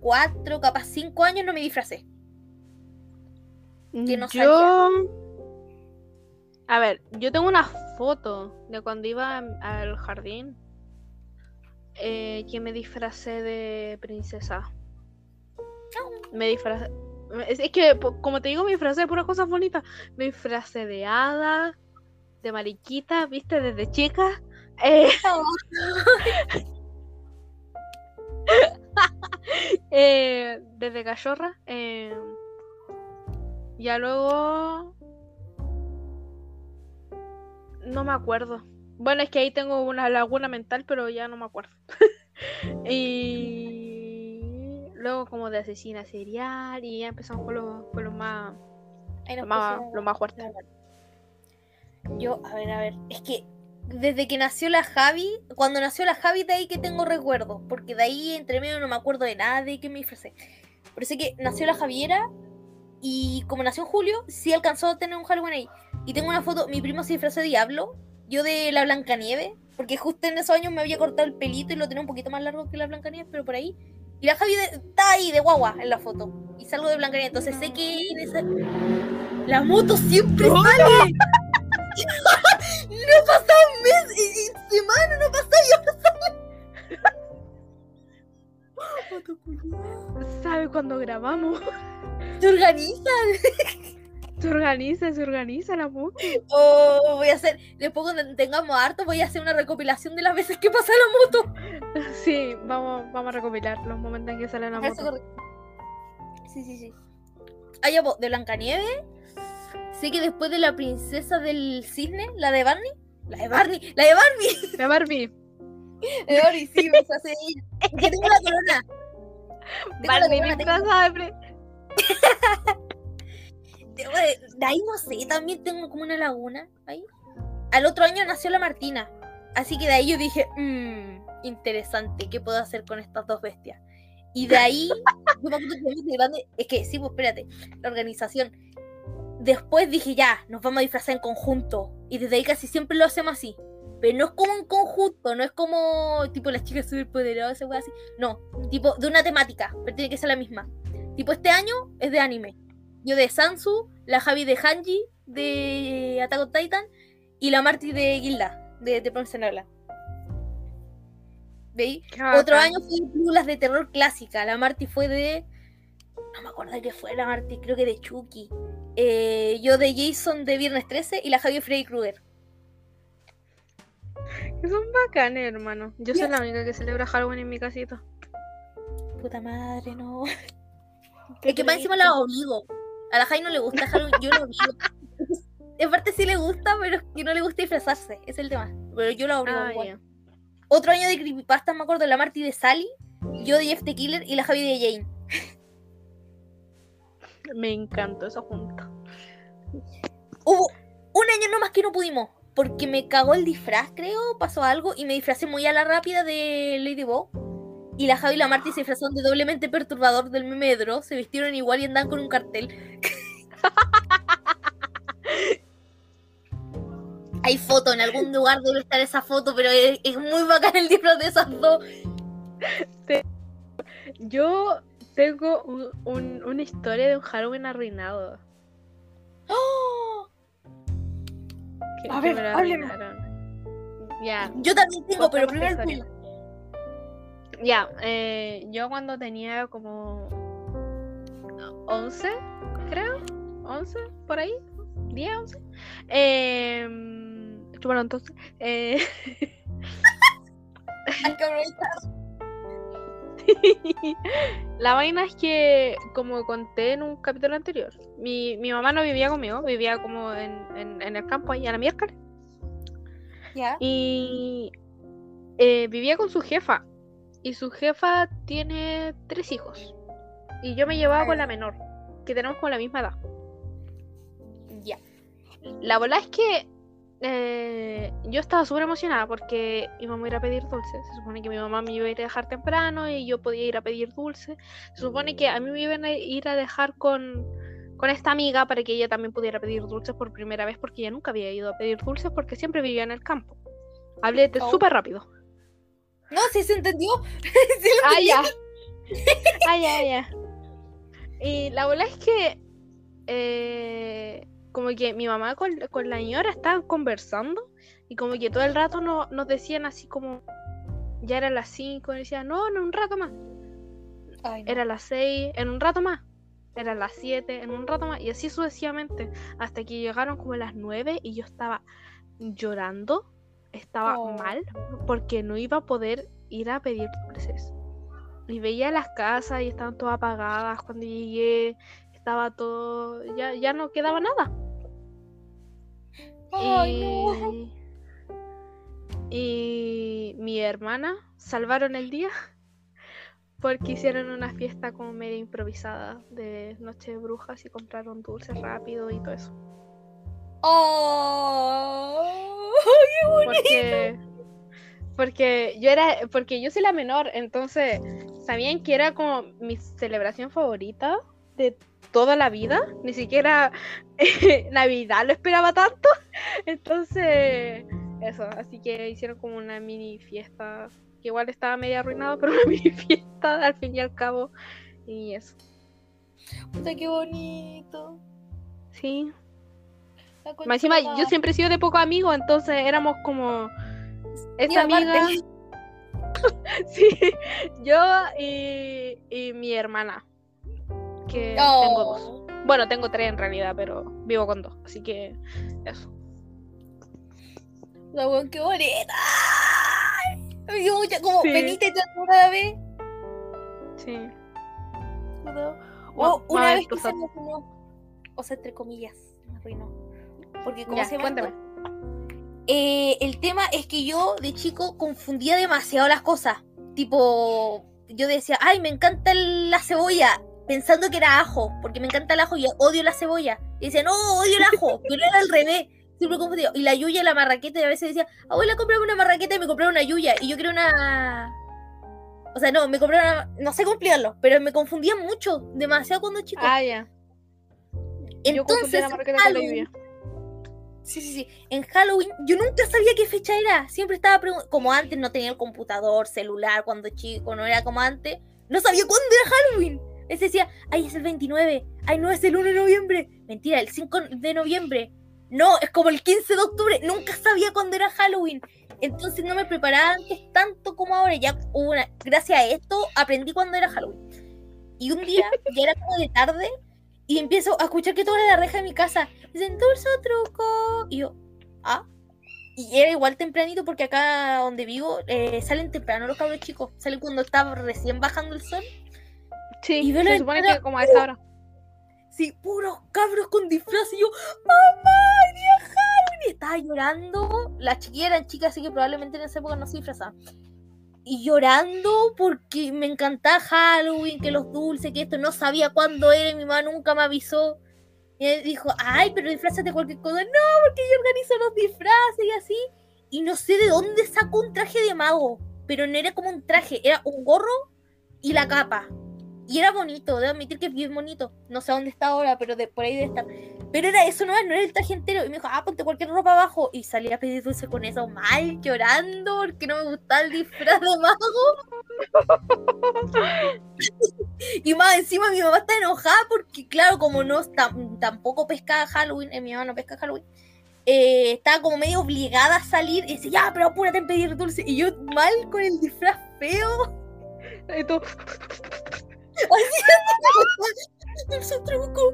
[SPEAKER 2] 4, capaz 5 años no me disfracé. Que no
[SPEAKER 1] yo. A ver, yo tengo una foto de cuando iba al jardín eh, que me disfracé de princesa. Me disfracé. Es, es que, como te digo, me disfracé de puras cosas bonitas. Me disfracé de hada, de mariquita, viste, desde chica. Eh, eh, desde cachorra. eh, ya luego. No me acuerdo. Bueno, es que ahí tengo una laguna mental, pero ya no me acuerdo. y luego como de asesina serial y ya empezamos con lo, con lo más, lo más, lo más fuerte.
[SPEAKER 2] Yo, a ver, a ver, es que desde que nació la Javi, cuando nació la Javi, de ahí que tengo recuerdos, porque de ahí entre medio no me acuerdo de nada de que me disfracé. Pero sé que nació la Javiera y como nació en julio, sí alcanzó a tener un Halloween ahí. Y tengo una foto, mi primo se disfrazó de Diablo, yo de la Blancanieve, porque justo en esos años me había cortado el pelito y lo tenía un poquito más largo que la Blancanieve, pero por ahí. Y la Javi de- está ahí de guagua en la foto. Y salgo de Blancanieve, entonces sé que en esa... La moto siempre sale.
[SPEAKER 1] ¿Sabes cuando grabamos?
[SPEAKER 2] Se organiza.
[SPEAKER 1] Se organiza, se organiza la moto.
[SPEAKER 2] Oh, voy a hacer, después cuando tengamos harto, voy a hacer una recopilación de las veces que pasa la moto.
[SPEAKER 1] Sí, vamos, vamos a recopilar los momentos en que sale la moto.
[SPEAKER 2] correcto. Sí, sí, sí. Ah, po, de Blancanieve. Sé que después de la princesa del cisne, la de Barney. La de Barney, la de Barney.
[SPEAKER 1] La Barbie.
[SPEAKER 2] De Barney, sí, me hace. Porque tengo la corona.
[SPEAKER 1] Disfrazada de
[SPEAKER 2] ahí no sé, también tengo como una laguna ahí. Al otro año nació la Martina. Así que de ahí yo dije, mmm, interesante, ¿qué puedo hacer con estas dos bestias? Y de ahí, yo me acuerdo que de grande, es que sí, pues espérate, la organización. Después dije, ya, nos vamos a disfrazar en conjunto. Y desde ahí casi siempre lo hacemos así. Pero no es como en conjunto, no es como tipo las chicas superpoderosas, o así. No, tipo de una temática, pero tiene que ser la misma. Tipo este año es de anime. Yo de Sansu, la Javi de Hanji de Attack on Titan y la Marty de Gilda de The Promised Neverland. ¿Veis? Otro año fue de películas de terror clásica. La Marty fue de. No me acuerdo de qué fue la Marty, creo que de Chucky. Eh, yo de Jason de Viernes 13 y la Javi de Freddy Krueger.
[SPEAKER 1] Que Son bacanes, hermano. Yo soy la única que celebra Halloween en mi casita.
[SPEAKER 2] Puta madre, no.
[SPEAKER 1] Qué
[SPEAKER 2] Es que para encima la obligo. A la Javi no le gusta Halloween, yo lo obligo. en parte sí le gusta, pero es que no le gusta disfrazarse, es el tema. Pero yo lo obligo
[SPEAKER 1] Ah.
[SPEAKER 2] Otro año de creepypasta, me acuerdo, la Marty de Sally, yo de Jeff the Killer y la Javi de Jane.
[SPEAKER 1] Me encantó esa junta.
[SPEAKER 2] Hubo un año nomás que no pudimos, porque me cagó el disfraz, creo, pasó algo, y me disfracé muy a la rápida de Ladybug. Y la Javi y la Marty se disfrazaron de doblemente perturbador del meme de Dross, se vistieron igual y andaban con un cartel. Hay foto, en algún lugar debe estar esa foto, pero es, es muy bacán el disfraz de esas dos.
[SPEAKER 1] Yo tengo un- un- una historia de un Halloween arruinado.
[SPEAKER 2] ¡Oh!
[SPEAKER 1] Que-
[SPEAKER 2] A
[SPEAKER 1] que
[SPEAKER 2] ver,
[SPEAKER 1] me lo
[SPEAKER 2] hábleme.
[SPEAKER 1] arruinaron. Ya,
[SPEAKER 2] Yo también tengo, pero primero el
[SPEAKER 1] ya. eh, yo cuando tenía como 11, creo, 11, por ahí, 10, 11. Eh, bueno, entonces, eh. la vaina es que, como conté en un capítulo anterior, mi, mi mamá no vivía conmigo, vivía como en, en- en el campo, ahí a la miércoles,
[SPEAKER 2] ¿Ya?
[SPEAKER 1] y eh, vivía con su jefa, y su jefa tiene tres hijos, y yo me llevaba con la menor, que tenemos como la misma edad.
[SPEAKER 2] Ya.
[SPEAKER 1] La bola es que eh, yo estaba súper emocionada porque íbamos a ir a pedir dulces. Se supone que mi mamá me iba a ir a dejar temprano y yo podía ir a pedir dulces. Se supone que a mí me iban a ir a dejar con, con esta amiga para que ella también pudiera pedir dulces por primera vez porque ella nunca había ido a pedir dulces porque siempre vivía en el campo. Hablé
[SPEAKER 2] Oh.
[SPEAKER 1] súper rápido.
[SPEAKER 2] No, sí se entendió. Sí
[SPEAKER 1] Ah, ya. Ah, ya, ya. Y la bola es que eh, como que mi mamá con, con la señora estaban conversando y como que todo el rato no, nos decían así como ya eran las 5 y decían no, no, un rato más.
[SPEAKER 2] Ay, no.
[SPEAKER 1] Era las 6, en un rato más. Eran las 7, en un rato más. Y así sucesivamente. Hasta que llegaron como las 9 y yo estaba llorando. Estaba
[SPEAKER 2] Oh.
[SPEAKER 1] mal porque no iba a poder ir a pedir dulces. Y veía las casas y estaban todas apagadas. Cuando llegué estaba todo... Ya, ya no quedaba nada.
[SPEAKER 2] Ay, no.
[SPEAKER 1] y... y mi hermana salvaron el día porque hicieron una fiesta como media improvisada de Noche de Brujas y compraron dulces rápido y todo eso.
[SPEAKER 2] Oh, qué bonito.
[SPEAKER 1] Porque, porque yo era, porque yo soy la menor, entonces sabían que era como mi celebración favorita de toda la vida. Ni siquiera Navidad lo esperaba tanto. Entonces, eso, así que hicieron como una mini fiesta, que igual estaba media arruinado, pero una mini fiesta al fin y al cabo. Y eso.
[SPEAKER 2] Puta, qué bonito.
[SPEAKER 1] Sí. Más encima, yo siempre he sido de poco amigo, entonces éramos como
[SPEAKER 2] Y
[SPEAKER 1] esa amiga. Sí, yo y, y mi hermana. Que tengo dos.
[SPEAKER 2] Oh,
[SPEAKER 1] Bueno, tengo tres en realidad, pero vivo con dos. Así que eso.
[SPEAKER 2] La weón, qué bonita. Ay, Me dio mucha, como
[SPEAKER 1] Sí.
[SPEAKER 2] una vez.
[SPEAKER 1] Sí.
[SPEAKER 2] O
[SPEAKER 1] Bueno,
[SPEAKER 2] una vez que se me arruinó. O sea, entre comillas, me arruinó. Porque como
[SPEAKER 1] Ya,
[SPEAKER 2] se llama? Eh, el tema es que yo de chico confundía demasiado las cosas. Tipo, yo decía, ay, me encanta la cebolla, pensando que era ajo, porque me encanta el ajo y odio la cebolla. Y decía, no, odio el ajo, pero era al revés. Siempre confundido. Y la yuya, la marraqueta, y a veces decía, abuela, cómprame una marraqueta y me compré una yuya. Y yo quiero una. O sea, no, me compré una. No sé cómo explicarlo, pero me confundía mucho, demasiado cuando chico.
[SPEAKER 1] Ah, ya. Yo confundí
[SPEAKER 2] Entonces,
[SPEAKER 1] la con la
[SPEAKER 2] Halloween-
[SPEAKER 1] lluvia.
[SPEAKER 2] Sí, sí, sí. En Halloween yo nunca sabía qué fecha era. Siempre estaba preguntando. Como antes no tenía el computador, celular, cuando chico, no era como antes. No sabía cuándo era Halloween. Les decía, ay, es el 29. Ay, no, es el 1 de noviembre. Mentira, el 5 de noviembre. No, es como el 15 de octubre. Nunca sabía cuándo era Halloween. Entonces no me preparaba antes tanto como ahora. Ya hubo una... Gracias a esto aprendí cuándo era Halloween. Y un día, ya era como de tarde, y empiezo a escuchar que toca la reja de mi casa. Dicen, dulce truco. Y yo, ah. Y era igual tempranito porque acá donde vivo eh, salen temprano los cabros chicos. Salen cuando está recién bajando el sol.
[SPEAKER 1] Sí,
[SPEAKER 2] Y
[SPEAKER 1] se supone que como a esa hora.
[SPEAKER 2] Sí, puros cabros con disfraz y yo, ¡Mamá! ¡Hoy día es Halloween! Y estaba llorando. Las chiquillas eran chicas, así que probablemente en esa época no se disfrazaban. Y llorando porque me encantaba Halloween, que los dulces, que esto no sabía cuándo era y mi mamá nunca me avisó. Y él dijo, ay, pero disfrazate cualquier cosa. No, porque yo organizo los disfraces y así. Y no sé de dónde sacó un traje de mago. Pero no era como un traje, era un gorro y la capa. Y era bonito, debo admitir que es bien bonito. No sé dónde está ahora, pero de, por ahí debe estar. Pero era eso, no, no era el traje entero. Y me dijo, ah, ponte cualquier ropa abajo. Y salí a pedir dulce con eso, mal, llorando, porque no me gustaba el disfraz de mago. y más encima mi mamá está enojada porque, claro, como no tam- tampoco pescaba Halloween, eh, mi mamá no pesca Halloween. eh, estaba como medio obligada a salir y dice, ya, pero apúrate en pedir dulce. Y yo mal con el disfraz feo.
[SPEAKER 1] Y tú,
[SPEAKER 2] Truco.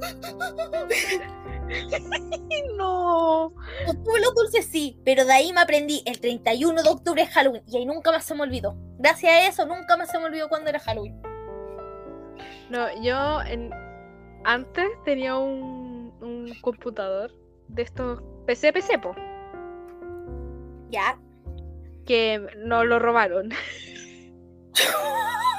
[SPEAKER 1] no.
[SPEAKER 2] Obtuve los dulces, sí, pero de ahí me aprendí el 31 de octubre es Halloween y ahí nunca más se me olvidó. Gracias a eso, nunca más se me olvidó cuando era Halloween.
[SPEAKER 1] No, yo en... antes tenía un, un computador de estos PC, PC, po,
[SPEAKER 2] Ya.
[SPEAKER 1] que nos lo robaron.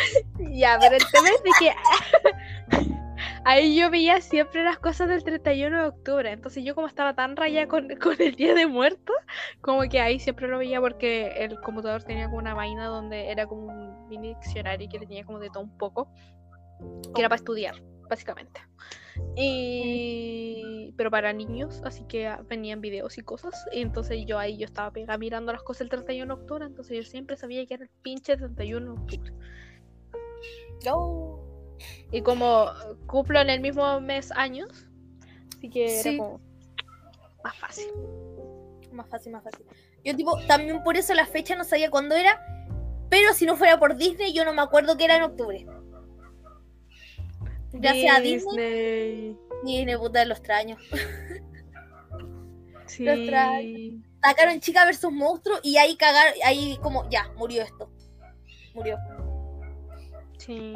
[SPEAKER 1] ya, pero el tema es de que ahí yo veía siempre las cosas del 31 de octubre. Entonces yo como estaba tan rayada con, con el Día de Muertos, como que ahí siempre lo veía porque el computador tenía como una vaina donde era como un mini diccionario que tenía como de todo un poco, que era para estudiar, básicamente. Y... Pero para niños, así que venían videos y cosas. Y entonces yo ahí yo estaba pegada mirando las cosas el 31 de octubre, entonces yo siempre sabía que era el pinche 31 de octubre.
[SPEAKER 2] No.
[SPEAKER 1] Y como cumplo en el mismo mes años, así que
[SPEAKER 2] Sí.
[SPEAKER 1] era como más fácil.
[SPEAKER 2] Más fácil, más fácil. Yo tipo, también por eso la fecha no sabía cuándo era, pero si no fuera por Disney, yo no me acuerdo que era en octubre. Gracias a Disney. Disney, puta, lo extraño.
[SPEAKER 1] Sí.
[SPEAKER 2] Lo extraño. Sacaron Chica versus Monstruo y ahí cagar, ahí como, ya, murió esto. Murió.
[SPEAKER 1] Sí.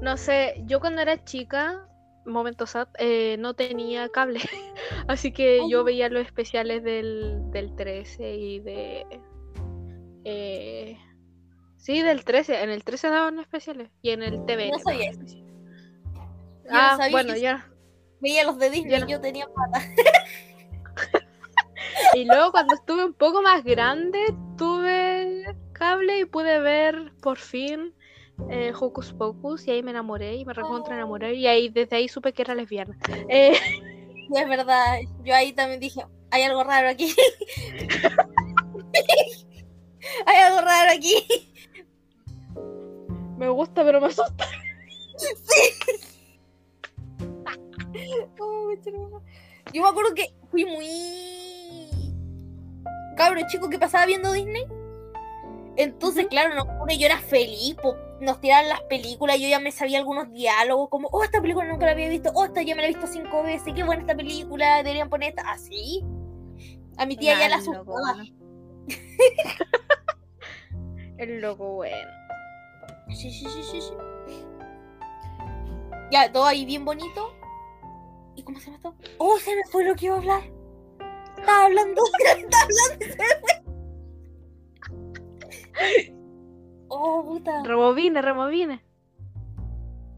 [SPEAKER 1] No sé, yo cuando era chica, momento sad, eh, no tenía cable. Así que yo veía los especiales del, del 13 y de. eh, sí, del 13. En el 13 daban especiales. Y en el TV.
[SPEAKER 2] No sabía eso. Yo no
[SPEAKER 1] Ah, bueno, ya.
[SPEAKER 2] Veía los de Disney,
[SPEAKER 1] Ya no.
[SPEAKER 2] yo tenía plata.
[SPEAKER 1] Y luego cuando estuve un poco más grande, tuve cable y pude ver por fin eh, Hocus Pocus y ahí me enamoré y me recontra enamoré y ahí desde ahí supe que era lesbiana. Eh,
[SPEAKER 2] Sí, es verdad. Yo ahí también dije, hay algo raro aquí. hay algo raro aquí.
[SPEAKER 1] me gusta pero me asusta.
[SPEAKER 2] Oh. Yo me acuerdo que fui muy cabro chico que pasaba viendo Disney. Entonces, claro, no, yo era feliz, po, nos tiraban las películas, yo ya me sabía algunos diálogos, como, oh, esta película nunca la había visto, oh, esta ya me la he visto cinco veces, qué buena esta película, deberían poner esta, así. A mi tía ya la
[SPEAKER 1] Nah, el loco,
[SPEAKER 2] asustaba.
[SPEAKER 1] bueno. El loco bueno.
[SPEAKER 2] Sí, sí, sí, sí, sí. Ya, todo ahí bien bonito. ¿Y cómo se llama esto? Oh, se me fue lo que iba a hablar. Estaba hablando, estaba hablando se me fue. Oh, puta.
[SPEAKER 1] Remobine, remobine.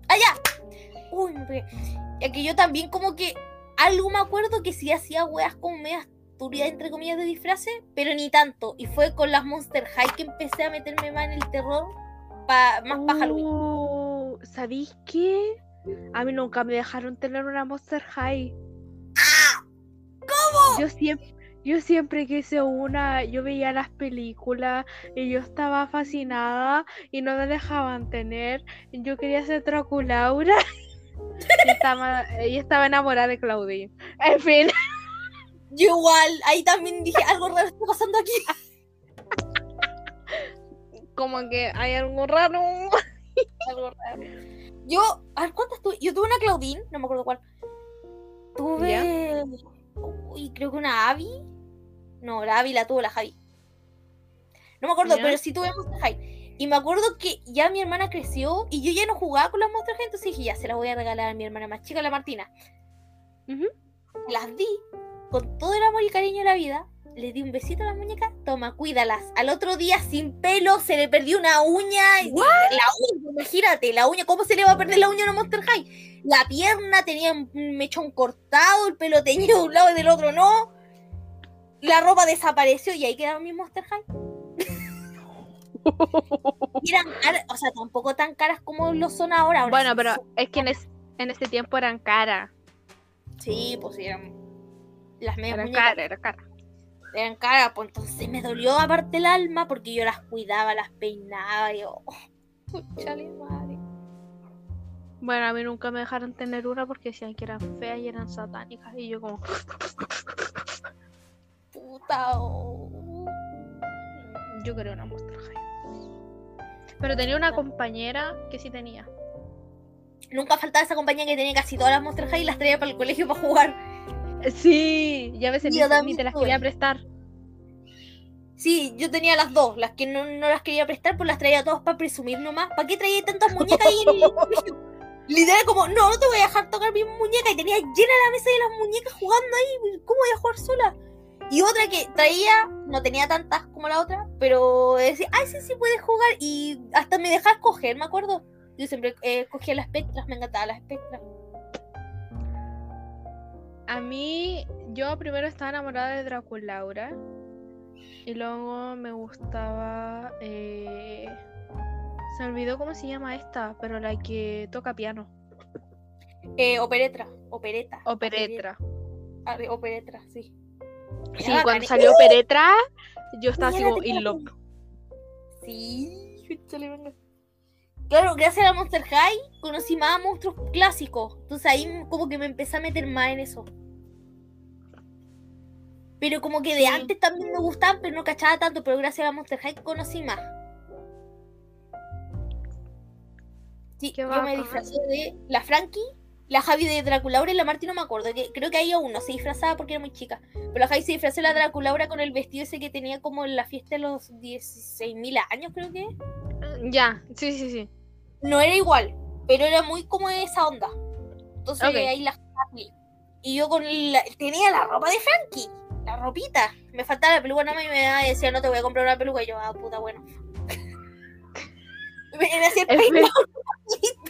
[SPEAKER 2] ¡Allá! Uy, me pegué. Ya que yo también como que algo me acuerdo que sí hacía weas como medias turbias entre comillas de disfraces, pero ni tanto. Y fue con las Monster High que empecé a meterme más en el terror, pa- más para Halloween.
[SPEAKER 1] Uh, ¿Sabéis qué? A mí nunca me dejaron tener una Monster High.
[SPEAKER 2] ¿Cómo?
[SPEAKER 1] Yo siempre, yo siempre quise una, yo veía las películas y yo estaba fascinada y no me dejaban tener. Yo quería ser Draculaura y estaba, ella estaba enamorada de Claudine. En fin,
[SPEAKER 2] Yo igual, ahí también dije, algo raro está pasando aquí.
[SPEAKER 1] como que hay algo raro.
[SPEAKER 2] Algo raro. Yo, a ver, ¿cuántas tuve? Yo tuve una Claudine, no me acuerdo cuál. Tuve. Uy, creo que una Abby. No, la Abby la tuvo la Javi. No me acuerdo,
[SPEAKER 1] ¿Ya?
[SPEAKER 2] pero sí tuve Monster High. Y me acuerdo que ya mi hermana creció y yo ya no jugaba con las Monster High, entonces dije, ya se las voy a regalar a mi hermana más chica, la Martina. Las di con todo el amor y cariño de la vida. Le di un besito a las muñecas, toma, cuídalas. Al otro día, sin pelo, se le perdió una uña. y- La uña, imagínate, la uña, ¿cómo se le va a perder la uña a una Monster High? La pierna tenía un mechón cortado, el pelo teñido de un lado y del otro no. La ropa desapareció y ahí quedaron mis Monster High. Eran caras, o sea, tampoco tan caras como lo son ahora. ahora
[SPEAKER 1] Bueno, pero
[SPEAKER 2] son-
[SPEAKER 1] es que en, es- en ese tiempo eran caras.
[SPEAKER 2] Sí, pues eran. Las medias
[SPEAKER 1] Eran caras, eran caras.
[SPEAKER 2] eran caras, pues entonces me dolió aparte el alma porque yo las cuidaba, las peinaba y yo. Chale madre.
[SPEAKER 1] Bueno, a mí nunca me dejaron tener una porque decían que eran feas y eran satánicas. Y yo como... Yo quería una Monster High. Pero tenía una compañera que sí tenía.
[SPEAKER 2] Nunca faltaba esa compañía que tenía casi todas las Monster High y las traía para el colegio para jugar.
[SPEAKER 1] Sí, ya a veces ni, te las quería prestar.
[SPEAKER 2] Sí, yo tenía las dos, las que no, no las quería prestar, pues las traía todas para presumir nomás. ¿Para qué traía tantas muñecas ahí en el colegio? Literal, como, no, no te voy a dejar tocar mi muñeca. Y tenía llena la mesa de las muñecas jugando ahí. ¿Cómo voy a jugar sola? Y otra que traía, no tenía tantas como la otra, pero decía, ay, sí, sí puedes jugar. Y hasta me dejaba escoger, me acuerdo. Yo siempre eh, escogía las espectras, me encantaban las espectras.
[SPEAKER 1] A mí, yo primero estaba enamorada de Draculaura. Y luego me gustaba. eh, Se me olvidó cómo se llama esta, pero la que toca piano.
[SPEAKER 2] Eh, operetra, opereta.
[SPEAKER 1] Operetra.
[SPEAKER 2] Ah, operetra, sí.
[SPEAKER 1] Sí,
[SPEAKER 2] Era
[SPEAKER 1] cuando
[SPEAKER 2] bacán.
[SPEAKER 1] salió Operetra, yo estaba así como in love.
[SPEAKER 2] Sí, échale, venga. Claro, gracias a la Monster High conocí más monstruos clásicos. Entonces ahí como que me empecé a meter más en eso. Pero como que de
[SPEAKER 1] Sí.
[SPEAKER 2] antes también me gustaban, pero no cachaba tanto. Pero gracias a Monster High conocí más. Sí,
[SPEAKER 1] Qué
[SPEAKER 2] yo me disfrazé de la Frankie, la Javi de Draculaura y la Marti no me acuerdo. Que, creo que ahí aún no se disfrazaba porque era muy chica. Pero la Javi se disfrazó de la Draculaura con el vestido ese que tenía como en la fiesta de los 16.000 años, creo que.
[SPEAKER 1] Ya, sí, sí, sí.
[SPEAKER 2] No era igual, pero era muy como esa onda. Entonces ahí la Frankie. Y yo con la, tenía la ropa de Frankie, la ropita. Me faltaba la peluca más y me decía, no te voy a comprar una peluca. Y yo, ah, puta, bueno. me me hacía el peinado.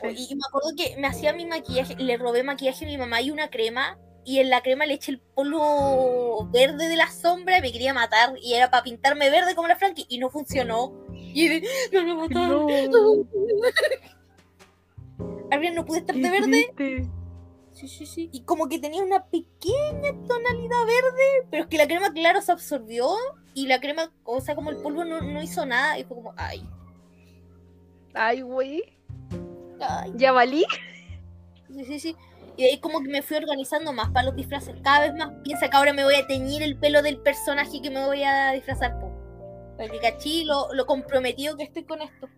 [SPEAKER 2] Po. Y, me acuerdo que me hacía mi maquillaje, le robé maquillaje a mi mamá y una crema, y en la crema le eché el polvo verde de la sombra y me quería matar, y era para pintarme verde como la Frankie, y no funcionó. Y no lo mataron.
[SPEAKER 1] No.
[SPEAKER 2] Gabriel, no pude estar de verde.
[SPEAKER 1] triste.
[SPEAKER 2] Sí, sí, sí. Y como que tenía una pequeña tonalidad verde, pero es que la crema, claro, se absorbió, y la crema, o sea, como el polvo no, no hizo nada, y fue como, ay,
[SPEAKER 1] Ay, güey.
[SPEAKER 2] Ay.
[SPEAKER 1] ¿Ya valí?
[SPEAKER 2] Sí, sí, sí. Y de ahí como que me fui organizando más para los disfraces. Cada vez más piensa que ahora me voy a teñir el pelo del personaje que me voy a disfrazar. Po. Para que cachí lo, lo comprometido que estoy con esto.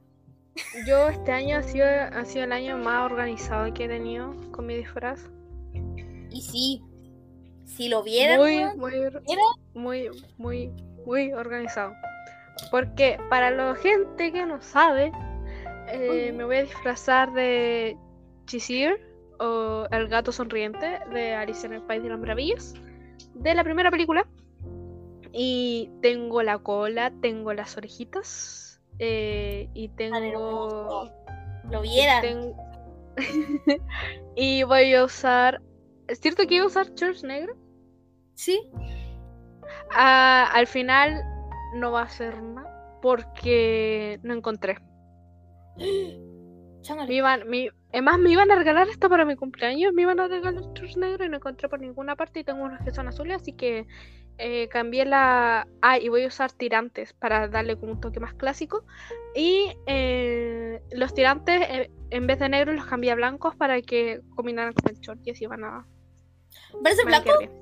[SPEAKER 1] Yo este año ha sido, ha sido el año más organizado que he tenido con mi disfraz.
[SPEAKER 2] Y sí, si lo vieran,
[SPEAKER 1] Muy, muy,
[SPEAKER 2] ¿Era?
[SPEAKER 1] muy, muy, muy organizado. Porque para la gente que no sabe, eh, me voy a disfrazar de Chisir o el gato sonriente de Alicia en el País de las Maravillas de la primera película. Y tengo la cola, tengo las orejitas eh, y tengo.
[SPEAKER 2] Lo vieran.
[SPEAKER 1] ten- y voy a usar. ¿Es cierto que iba a usar shorts negros?
[SPEAKER 2] Sí.
[SPEAKER 1] Ah, al final no va a ser nada porque no encontré. Me iban, me- además me iban a regalar esto para mi cumpleaños, me iban a regalar shorts negros y no encontré por ninguna parte y tengo unos que son azules, así que eh, cambié la... Ah, y voy a usar tirantes para darle como un toque más clásico. Y eh, los tirantes, eh, en vez de negros, los cambié a blancos para que combinaran con el short y así van a...
[SPEAKER 2] ¿Parece
[SPEAKER 1] van a
[SPEAKER 2] blanco?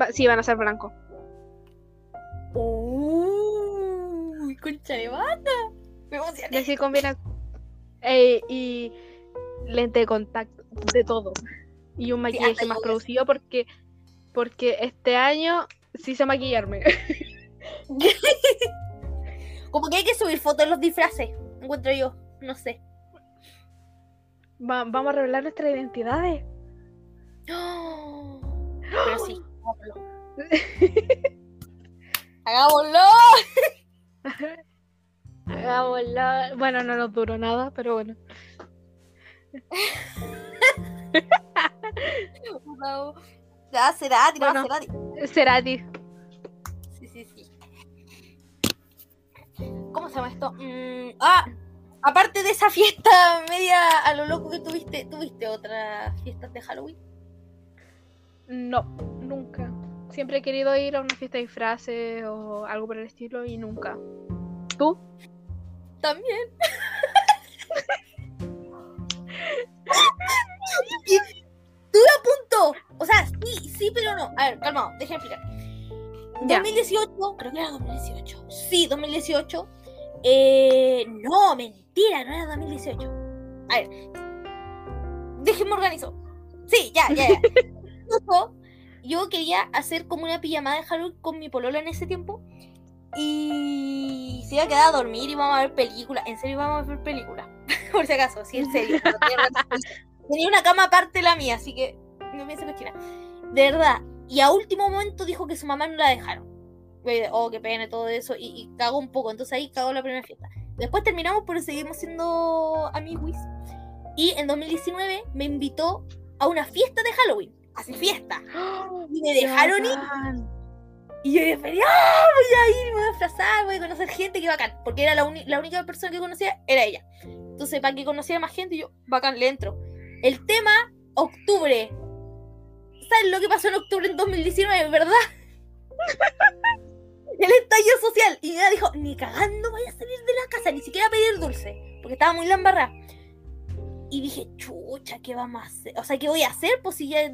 [SPEAKER 1] Va- sí, van a ser blancos.
[SPEAKER 2] Uy, concha de banda. Me
[SPEAKER 1] Y
[SPEAKER 2] emocioné.
[SPEAKER 1] así combina. eh, y lente de contacto, de todo. Y un maquillaje más producido porque, porque este año sí sé maquillarme.
[SPEAKER 2] Como que hay que subir fotos de los disfraces, encuentro yo. No sé.
[SPEAKER 1] Va- vamos a revelar nuestras identidades.
[SPEAKER 2] Pero sí, hagámoslo. Hagámoslo.
[SPEAKER 1] Bueno, no nos duró nada, pero bueno.
[SPEAKER 2] No. Ya, será, tira
[SPEAKER 1] Bueno.
[SPEAKER 2] será.
[SPEAKER 1] Será a ti.
[SPEAKER 2] Sí, sí, sí. ¿Cómo se llama esto? Mm, ah, aparte de esa fiesta media a lo loco que tuviste, ¿tuviste otras fiestas de Halloween?
[SPEAKER 1] No, nunca. Siempre he querido ir a una fiesta de disfraces o algo por el estilo y nunca. ¿Tú?
[SPEAKER 2] También. Estuve a punto. O sea, sí, sí, pero no. A ver, calmado, déjame explicar.
[SPEAKER 1] Ya.
[SPEAKER 2] 2018, creo que era 2018. Sí, 2018. Eh, no, mentira, no era 2018. A ver, déjenme organizo. Sí, ya, ya, ya. Yo- Yo quería hacer como una pijamada de Halloween con mi polola en ese tiempo. Y se iba a quedar a dormir y vamos a ver películas. En serio, vamos a ver películas. Por si acaso, sí, en serio. Tenía una cama aparte de la mía, así que no me hice cochina. De verdad. Y a último momento dijo que su mamá no la dejaron. Güey, Oh, qué pena todo eso. Y, y cagó un poco. Entonces ahí cagó la primera fiesta. Después terminamos, pero seguimos siendo amiguis. Y en 2019 me invitó a una fiesta de Halloween. Así fiesta. Y me dejaron ir. Y yo dije, ¡ah! Voy a ir, me voy a disfrazar, voy a conocer gente, qué bacán. Porque era la, única persona que conocía, era ella. Entonces, para que conociera más gente, yo, bacán, le entro. El tema, octubre. ¿Sabes lo que pasó en octubre en 2019, verdad? El estallido social. Y ella dijo, ni cagando voy a salir de la casa, ni siquiera a pedir dulce. Porque estaba muy lambarra. Y dije, chucha, ¿qué vamos a hacer? O sea, ¿qué voy a hacer? Pues si ya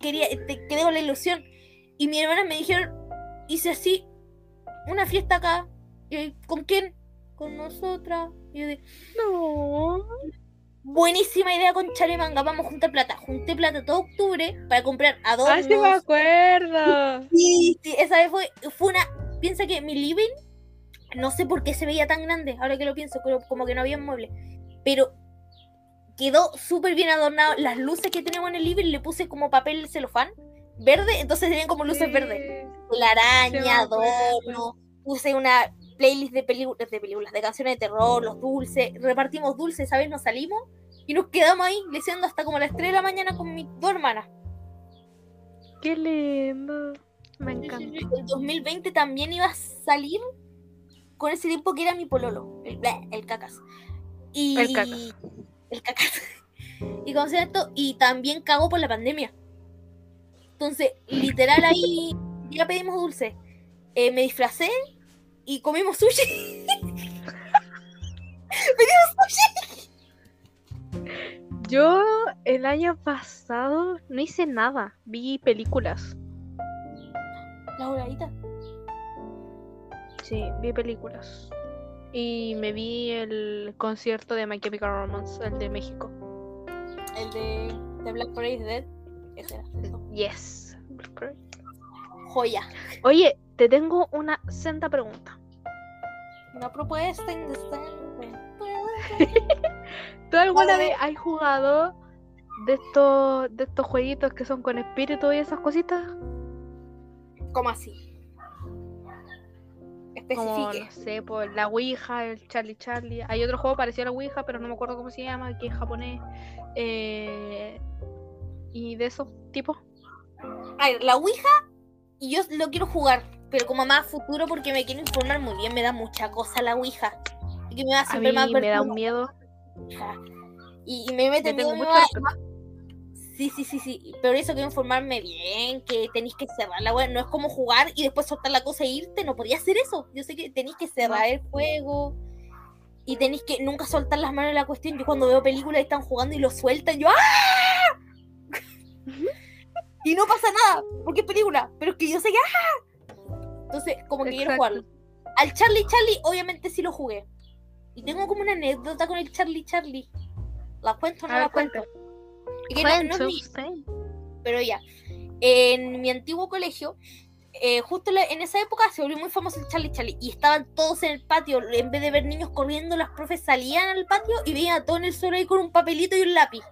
[SPEAKER 2] quería, te, quedé con la ilusión. Y mis hermanas me dijeron, hice así, una fiesta acá. Y yo, ¿Con quién? Con nosotras. Y yo dije,
[SPEAKER 1] No.
[SPEAKER 2] buenísima idea con Chale Manga, vamos a juntar plata. Junté plata todo octubre para comprar adornos.
[SPEAKER 1] Ah, sí me acuerdo.
[SPEAKER 2] Sí, sí, esa vez fue, fue una. Piensa que mi living, no sé por qué se veía tan grande, ahora que lo pienso, pero como que no había muebles. Pero quedó súper bien adornado. Las luces que tenemos en el living le puse como papel celofán verde, entonces tenían como luces verdes. La
[SPEAKER 1] Sí,
[SPEAKER 2] araña, adorno. Puse una playlist de, películas, de canciones de terror, los dulces. Repartimos dulces, ¿sabes? Nos salimos y nos quedamos ahí leyendo hasta como las 3 de la mañana con mis dos hermanas.
[SPEAKER 1] Qué lindo. Me encanta.
[SPEAKER 2] El 2020 también iba a salir con ese tiempo que era mi pololo, el, el cacas. Y,
[SPEAKER 1] El cacas.
[SPEAKER 2] El cacas. Y con y también cagó por la pandemia. Entonces, literal ahí ya pedimos dulce. Eh, me disfracé y comimos sushi. pedimos sushi.
[SPEAKER 1] Yo el año pasado no hice nada. Vi películas.
[SPEAKER 2] La horadita.
[SPEAKER 1] Sí, vi películas. Y me vi el concierto de My Chemical Romance, el de México.
[SPEAKER 2] El de, de Black Parade Dead. Ese era.
[SPEAKER 1] Yes.
[SPEAKER 2] Joya.
[SPEAKER 1] Oye, te tengo una senta pregunta.
[SPEAKER 2] Una propuesta indecente.
[SPEAKER 1] ¿Tú alguna vez has jugado de estos, de estos jueguitos que son con espíritu y esas cositas?
[SPEAKER 2] ¿Cómo así?
[SPEAKER 1] Como, no sé, por la Ouija, el Charlie Charlie. Hay otro juego parecido a la Ouija, pero no me acuerdo cómo se llama, que es japonés. Eh, y de esos tipos.
[SPEAKER 2] A ver, la Ouija, y yo lo quiero jugar, pero como más a futuro porque me quiero informar muy bien, me da mucha cosa la Ouija. Y que me da
[SPEAKER 1] A
[SPEAKER 2] siempre
[SPEAKER 1] mí
[SPEAKER 2] más
[SPEAKER 1] me da un miedo.
[SPEAKER 2] Y, y me mete miedo.
[SPEAKER 1] mucho respeto.
[SPEAKER 2] Sí, sí, sí, sí. Pero eso quiero informarme bien, que tenéis que cerrar la web. No es como jugar y después soltar la cosa e irte. No podía hacer eso. Yo sé que tenéis que cerrar el juego. Y tenéis que nunca soltar las manos en la cuestión. Yo cuando veo películas y están jugando y lo sueltan, yo ¡ah! Y no pasa nada, porque es película. Pero es que yo sé que ¡ah! Entonces, como que quiero jugarlo. Al Charlie Charlie, obviamente sí lo jugué. Y tengo como una anécdota con el Charlie Charlie. ¿La cuento o no
[SPEAKER 1] ver,
[SPEAKER 2] la cuento? que no- no es mi- pero ya. En mi antiguo colegio eh, justo en esa época se volvió muy famoso el Charlie Charlie y estaban todos en el patio. En vez de ver niños corriendo, las profes salían al patio y veían a todos en el suelo ahí con un papelito y un lápiz.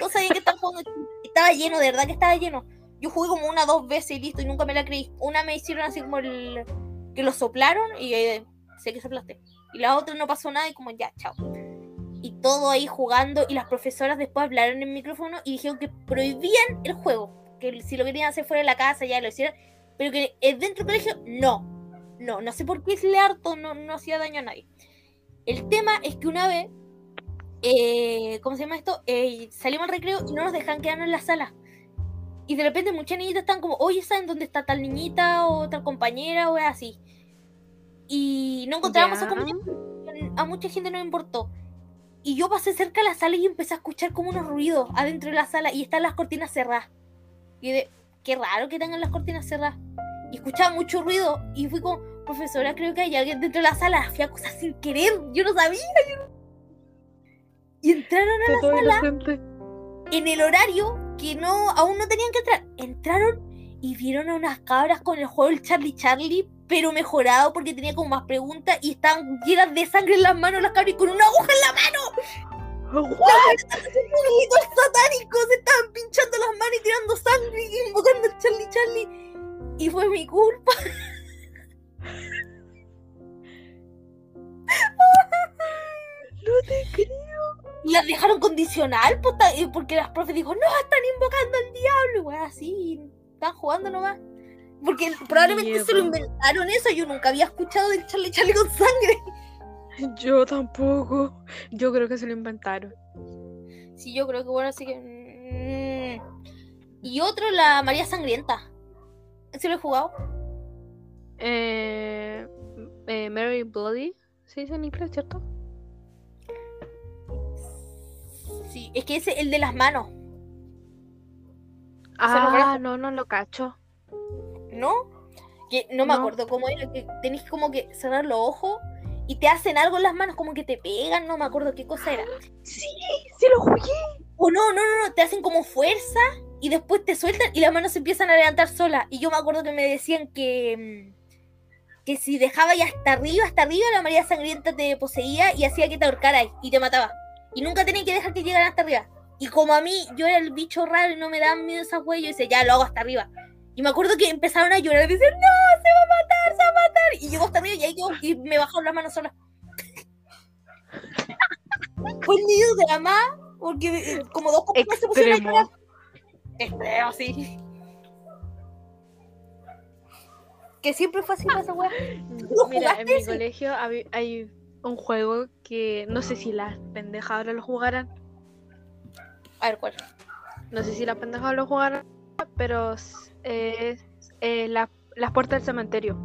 [SPEAKER 2] Todos sabían que estaban jugando. Estaba lleno, de verdad que estaba lleno. Yo jugué como una dos veces y listo y nunca me la creí. Una me hicieron así como el. que lo soplaron y eh, sé que soplaste. Y la otra no pasó nada y como ya, chao. Y todo ahí jugando y las profesoras después hablaron en el micrófono y dijeron que prohibían el juego. Que si lo querían hacer fuera de la casa ya lo hicieran. Pero que eh, dentro del colegio, no. No, no sé por qué es harto, no, no hacía daño a nadie. El tema es que una vez, eh, ¿cómo se llama esto? Eh, salimos al recreo y no nos dejan quedarnos en la sala. Y de repente muchas niñitas están como, oye, ¿saben dónde está tal niñita o tal compañera o así? Y no encontrábamos a a mucha gente no le importó. Y yo pasé cerca de la sala y empecé a escuchar como unos ruidos adentro de la sala y están las cortinas cerradas. Y de, qué raro que tengan las cortinas cerradas. Y escuchaba mucho ruido y fui como, profesora, creo que hay alguien dentro de la sala. Fui a cosas sin querer, yo no sabía. yo no- Y entraron a
[SPEAKER 1] Todo inocente.
[SPEAKER 2] en el horario que no aún no tenían que entrar. Entraron y vieron a unas cabras con el juego del Charlie Charlie, pero mejorado porque tenía como más preguntas y estaban llenas de sangre en las manos las cabras y con una aguja en la mano. Ritos satánicos se estaban pinchando las manos y tirando sangre y invocando al Charlie Charlie. Y fue mi culpa.
[SPEAKER 1] No te creo.
[SPEAKER 2] Las dejaron condicional pues, porque las profes dijo, no, están invocando al diablo. Bueno, así, están jugando nomás. Porque probablemente se lo inventaron eso. Yo nunca había escuchado del Charlie Charlie con sangre.
[SPEAKER 1] Yo tampoco. Yo creo que se lo inventaron.
[SPEAKER 2] Sí, yo creo que bueno, así que. mm. Y otro, la María Sangrienta. ¿Ese lo he jugado?
[SPEAKER 1] Eh, eh, Mary Bloody. ¿Se dice en inglés, cierto?
[SPEAKER 2] Sí, es que ese el de las manos,
[SPEAKER 1] Ah, no, no lo cacho.
[SPEAKER 2] ¿no? Que no me acuerdo cómo era, que tenés como que cerrar los ojos y te hacen algo en las manos, como que te pegan, no me acuerdo qué cosa era.
[SPEAKER 1] Sí, sí lo jugué.
[SPEAKER 2] O no, no, no, no, te hacen como fuerza y después te sueltan y las manos se empiezan a levantar solas. Y yo me acuerdo que me decían que, mm, que si dejaba ya hasta arriba, hasta arriba, la María Sangrienta te poseía y hacía que te ahorcaras y te mataba. Y nunca tenían que dejar que llegaran hasta arriba. Y como a mí, yo era el bicho raro y no me daban miedo esas huellas, yo decía, ya lo hago hasta arriba. Y me acuerdo que empezaron a llorar y decían, no, se va a matar, se va a matar. Y llegó hasta arriba y ahí quedó, y me bajaron las manos solas. Fue el nido de la más, porque eh, como dos compañeros se pusieron a llorar.
[SPEAKER 1] Extremo.
[SPEAKER 2] Sí. Que siempre fue así esa wea. ¿Lo
[SPEAKER 1] Mira, en mi colegio hay un juego que no sé si las pendejas ahora lo jugarán.
[SPEAKER 2] A ver, ¿cuál?
[SPEAKER 1] No sé si las pendejas lo jugarán, pero eh, la- las puertas del cementerio.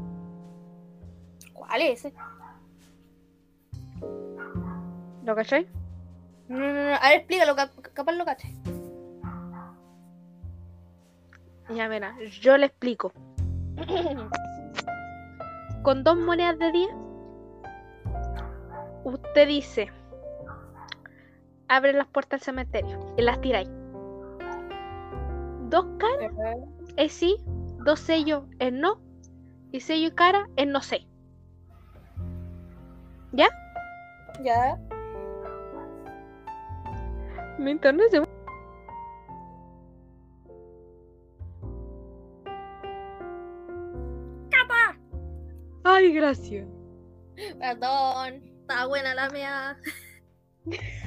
[SPEAKER 2] ¿Cuál es ese?
[SPEAKER 1] ¿Lo cachai?
[SPEAKER 2] No, no, no. A ver, explícalo, cap- capaz lo caché.
[SPEAKER 1] Ya mira, yo le explico. Con dos monedas de 10, usted dice, abre las puertas del cementerio y las tiráis. Dos caras es sí, dos sellos es no, y sello y cara es no sé.
[SPEAKER 2] Ya.
[SPEAKER 1] Mi internet se...
[SPEAKER 2] ¡Capa!
[SPEAKER 1] Ay, gracias.
[SPEAKER 2] Perdón. Está buena la mía.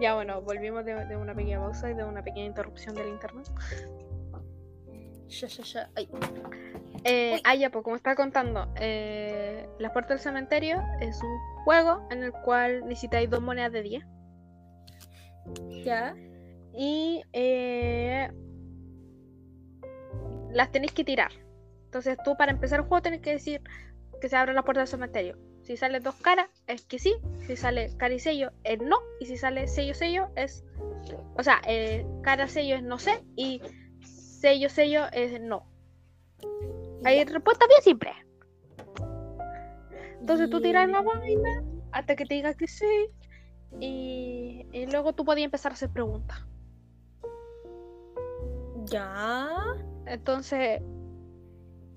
[SPEAKER 1] Ya bueno, volvimos de, de una pequeña pausa y de una pequeña interrupción del internet.
[SPEAKER 2] Ya, ya, ya. Ay.
[SPEAKER 1] Eh, ah, ya, pues como estaba contando, eh, Las Puertas del Cementerio es un juego en el cual necesitáis dos monedas de 10.
[SPEAKER 2] Ya.
[SPEAKER 1] Y eh, las tenéis que tirar. Entonces tú para empezar el juego tenés que decir que se abren las puertas del cementerio. Si sale dos caras, es que sí. Si sale cara y sello, es no. Y si sale sello, sello, es... O sea, eh, cara, sello es no sé. Y sello, sello es no. Hay respuesta bien simple. Entonces tú tiras la vaina hasta que te diga que sí. Y, y luego tú podías empezar a hacer preguntas.
[SPEAKER 2] Ya.
[SPEAKER 1] Entonces,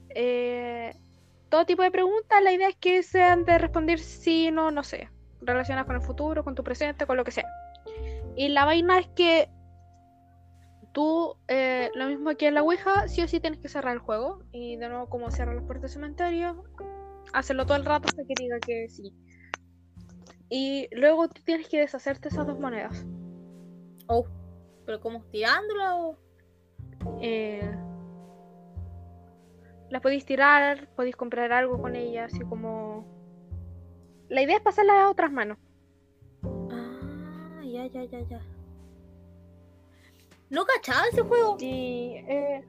[SPEAKER 1] eh, todo tipo de preguntas. La idea es que sean de responder sí, no, no sé. Relacionadas con el futuro, con tu presente, con lo que sea. Y la vaina es que tú, eh, lo mismo que en la Ouija, sí o sí tienes que cerrar el juego. Y de nuevo, como cierran los puertos del cementerio, hacerlo todo el rato hasta que diga que sí. Y luego tú tienes que deshacerte esas dos monedas.
[SPEAKER 2] Oh, pero como tirándola o.
[SPEAKER 1] Eh, las podéis tirar, podéis comprar algo con ellas, así como. La idea es pasarlas a otras manos.
[SPEAKER 2] Ah, ya, ya, ya, ya. ¿No cachaba ese juego?
[SPEAKER 1] Y. eh,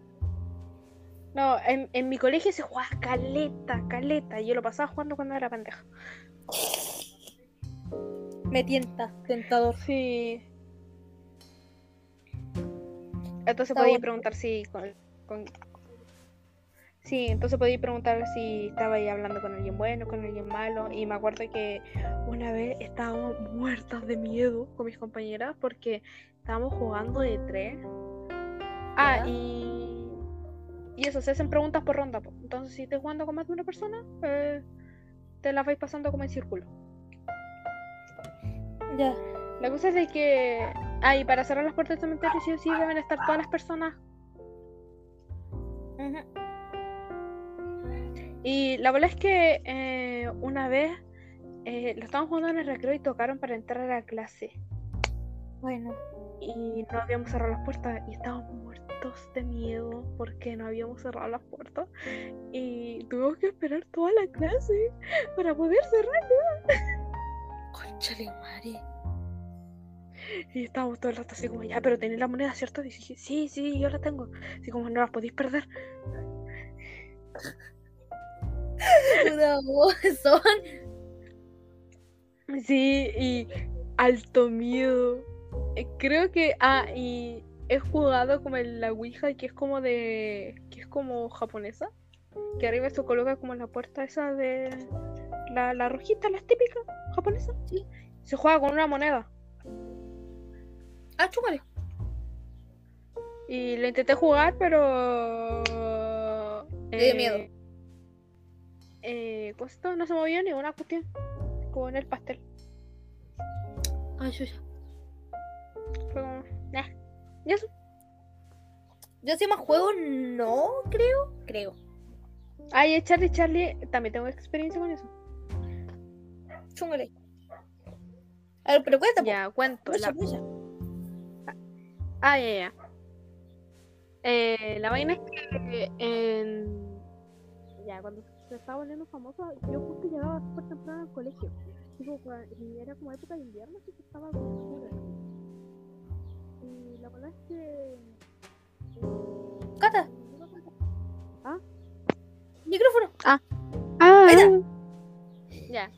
[SPEAKER 1] No, en, en mi colegio se jugaba caleta, caleta. y Yo lo pasaba jugando cuando era pendeja.
[SPEAKER 2] Me tienta, tentador.
[SPEAKER 1] Sí. Entonces
[SPEAKER 2] bueno.
[SPEAKER 1] preguntar si con, con- Sí, entonces podéis preguntar si estaba ahí hablando con alguien bueno, con alguien malo. Y me acuerdo que una vez estábamos muertas de miedo con mis compañeras porque estábamos jugando de tres. Ah, y. Y eso, se hacen preguntas por ronda. po. Entonces, si estás jugando con más de una persona, eh, te las vais pasando como en círculo.
[SPEAKER 2] Ya.
[SPEAKER 1] La cosa es de que. Ah, y para cerrar las puertas del cementerio, sí o sí deben estar todas las personas.
[SPEAKER 2] Ujú.
[SPEAKER 1] Y la verdad es que eh, una vez eh, lo estaban jugando en el recreo y tocaron para entrar a la clase.
[SPEAKER 2] Bueno.
[SPEAKER 1] Y no habíamos cerrado las puertas y estábamos muertos de miedo porque no habíamos cerrado las puertas. Y tuvimos que esperar toda la clase para poder cerrar.
[SPEAKER 2] Conchale, madre.
[SPEAKER 1] Y estábamos todo el rato así como, ya, pero tenéis la moneda, ¿cierto? Y dije, sí, sí, yo la tengo. Así como, no las podéis perder.
[SPEAKER 2] Voz, son.
[SPEAKER 1] Sí, y alto miedo. Eh, Creo que, ah, y he jugado como en la Ouija, que es como de, que es como japonesa. Que arriba se coloca como en la puerta esa de la, la rojita, la típica japonesa.
[SPEAKER 2] Sí.
[SPEAKER 1] Se juega con una moneda.
[SPEAKER 2] Ah, chúpale.
[SPEAKER 1] Y lo intenté jugar, pero...
[SPEAKER 2] Te dio
[SPEAKER 1] eh,
[SPEAKER 2] miedo.
[SPEAKER 1] Eh, ¿cómo se llama? no se movió ni una cuestión. Como en el pastel.
[SPEAKER 2] Ay, yo ya.
[SPEAKER 1] Fue como, "Nah". Y eso.
[SPEAKER 2] Yo si más juego, no creo. Creo.
[SPEAKER 1] Ay, eh, Charlie, Charlie, también tengo experiencia con eso.
[SPEAKER 2] Chúngale. A ver, pero cuéntame.
[SPEAKER 1] Ya, cuento.
[SPEAKER 2] Mucha,
[SPEAKER 1] La...
[SPEAKER 2] mucha.
[SPEAKER 1] Ah, ya, ya. Eh, la vaina es que en... Ya, cuando se estaba volviendo famoso, yo justo llegaba súper temprano al colegio. Tipo, y era como época de invierno, así que estaba como oscuro. Y la verdad es que... eh,
[SPEAKER 2] Cata,
[SPEAKER 1] ¿Ah?
[SPEAKER 2] micrófono.
[SPEAKER 1] Ah,
[SPEAKER 2] Ahí está.
[SPEAKER 1] Ya.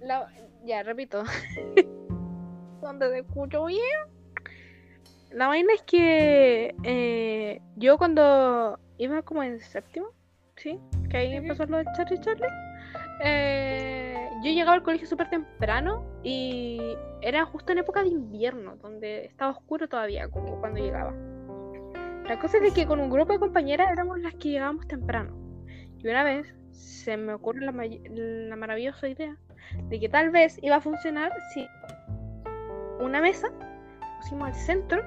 [SPEAKER 1] La- Ya, repito. Donde te escucho bien. La vaina es que eh, yo cuando iba como en séptimo, ¿sí? Que ahí empezó lo de Charlie Charlie. eh, yo llegaba al colegio súper temprano y era justo en época de invierno, donde estaba oscuro todavía como cuando llegaba. La cosa es de que con un grupo de compañeras éramos las que llegábamos temprano. Y una vez se me ocurre la, la maravillosa idea de que tal vez iba a funcionar si una mesa pusimos al centro,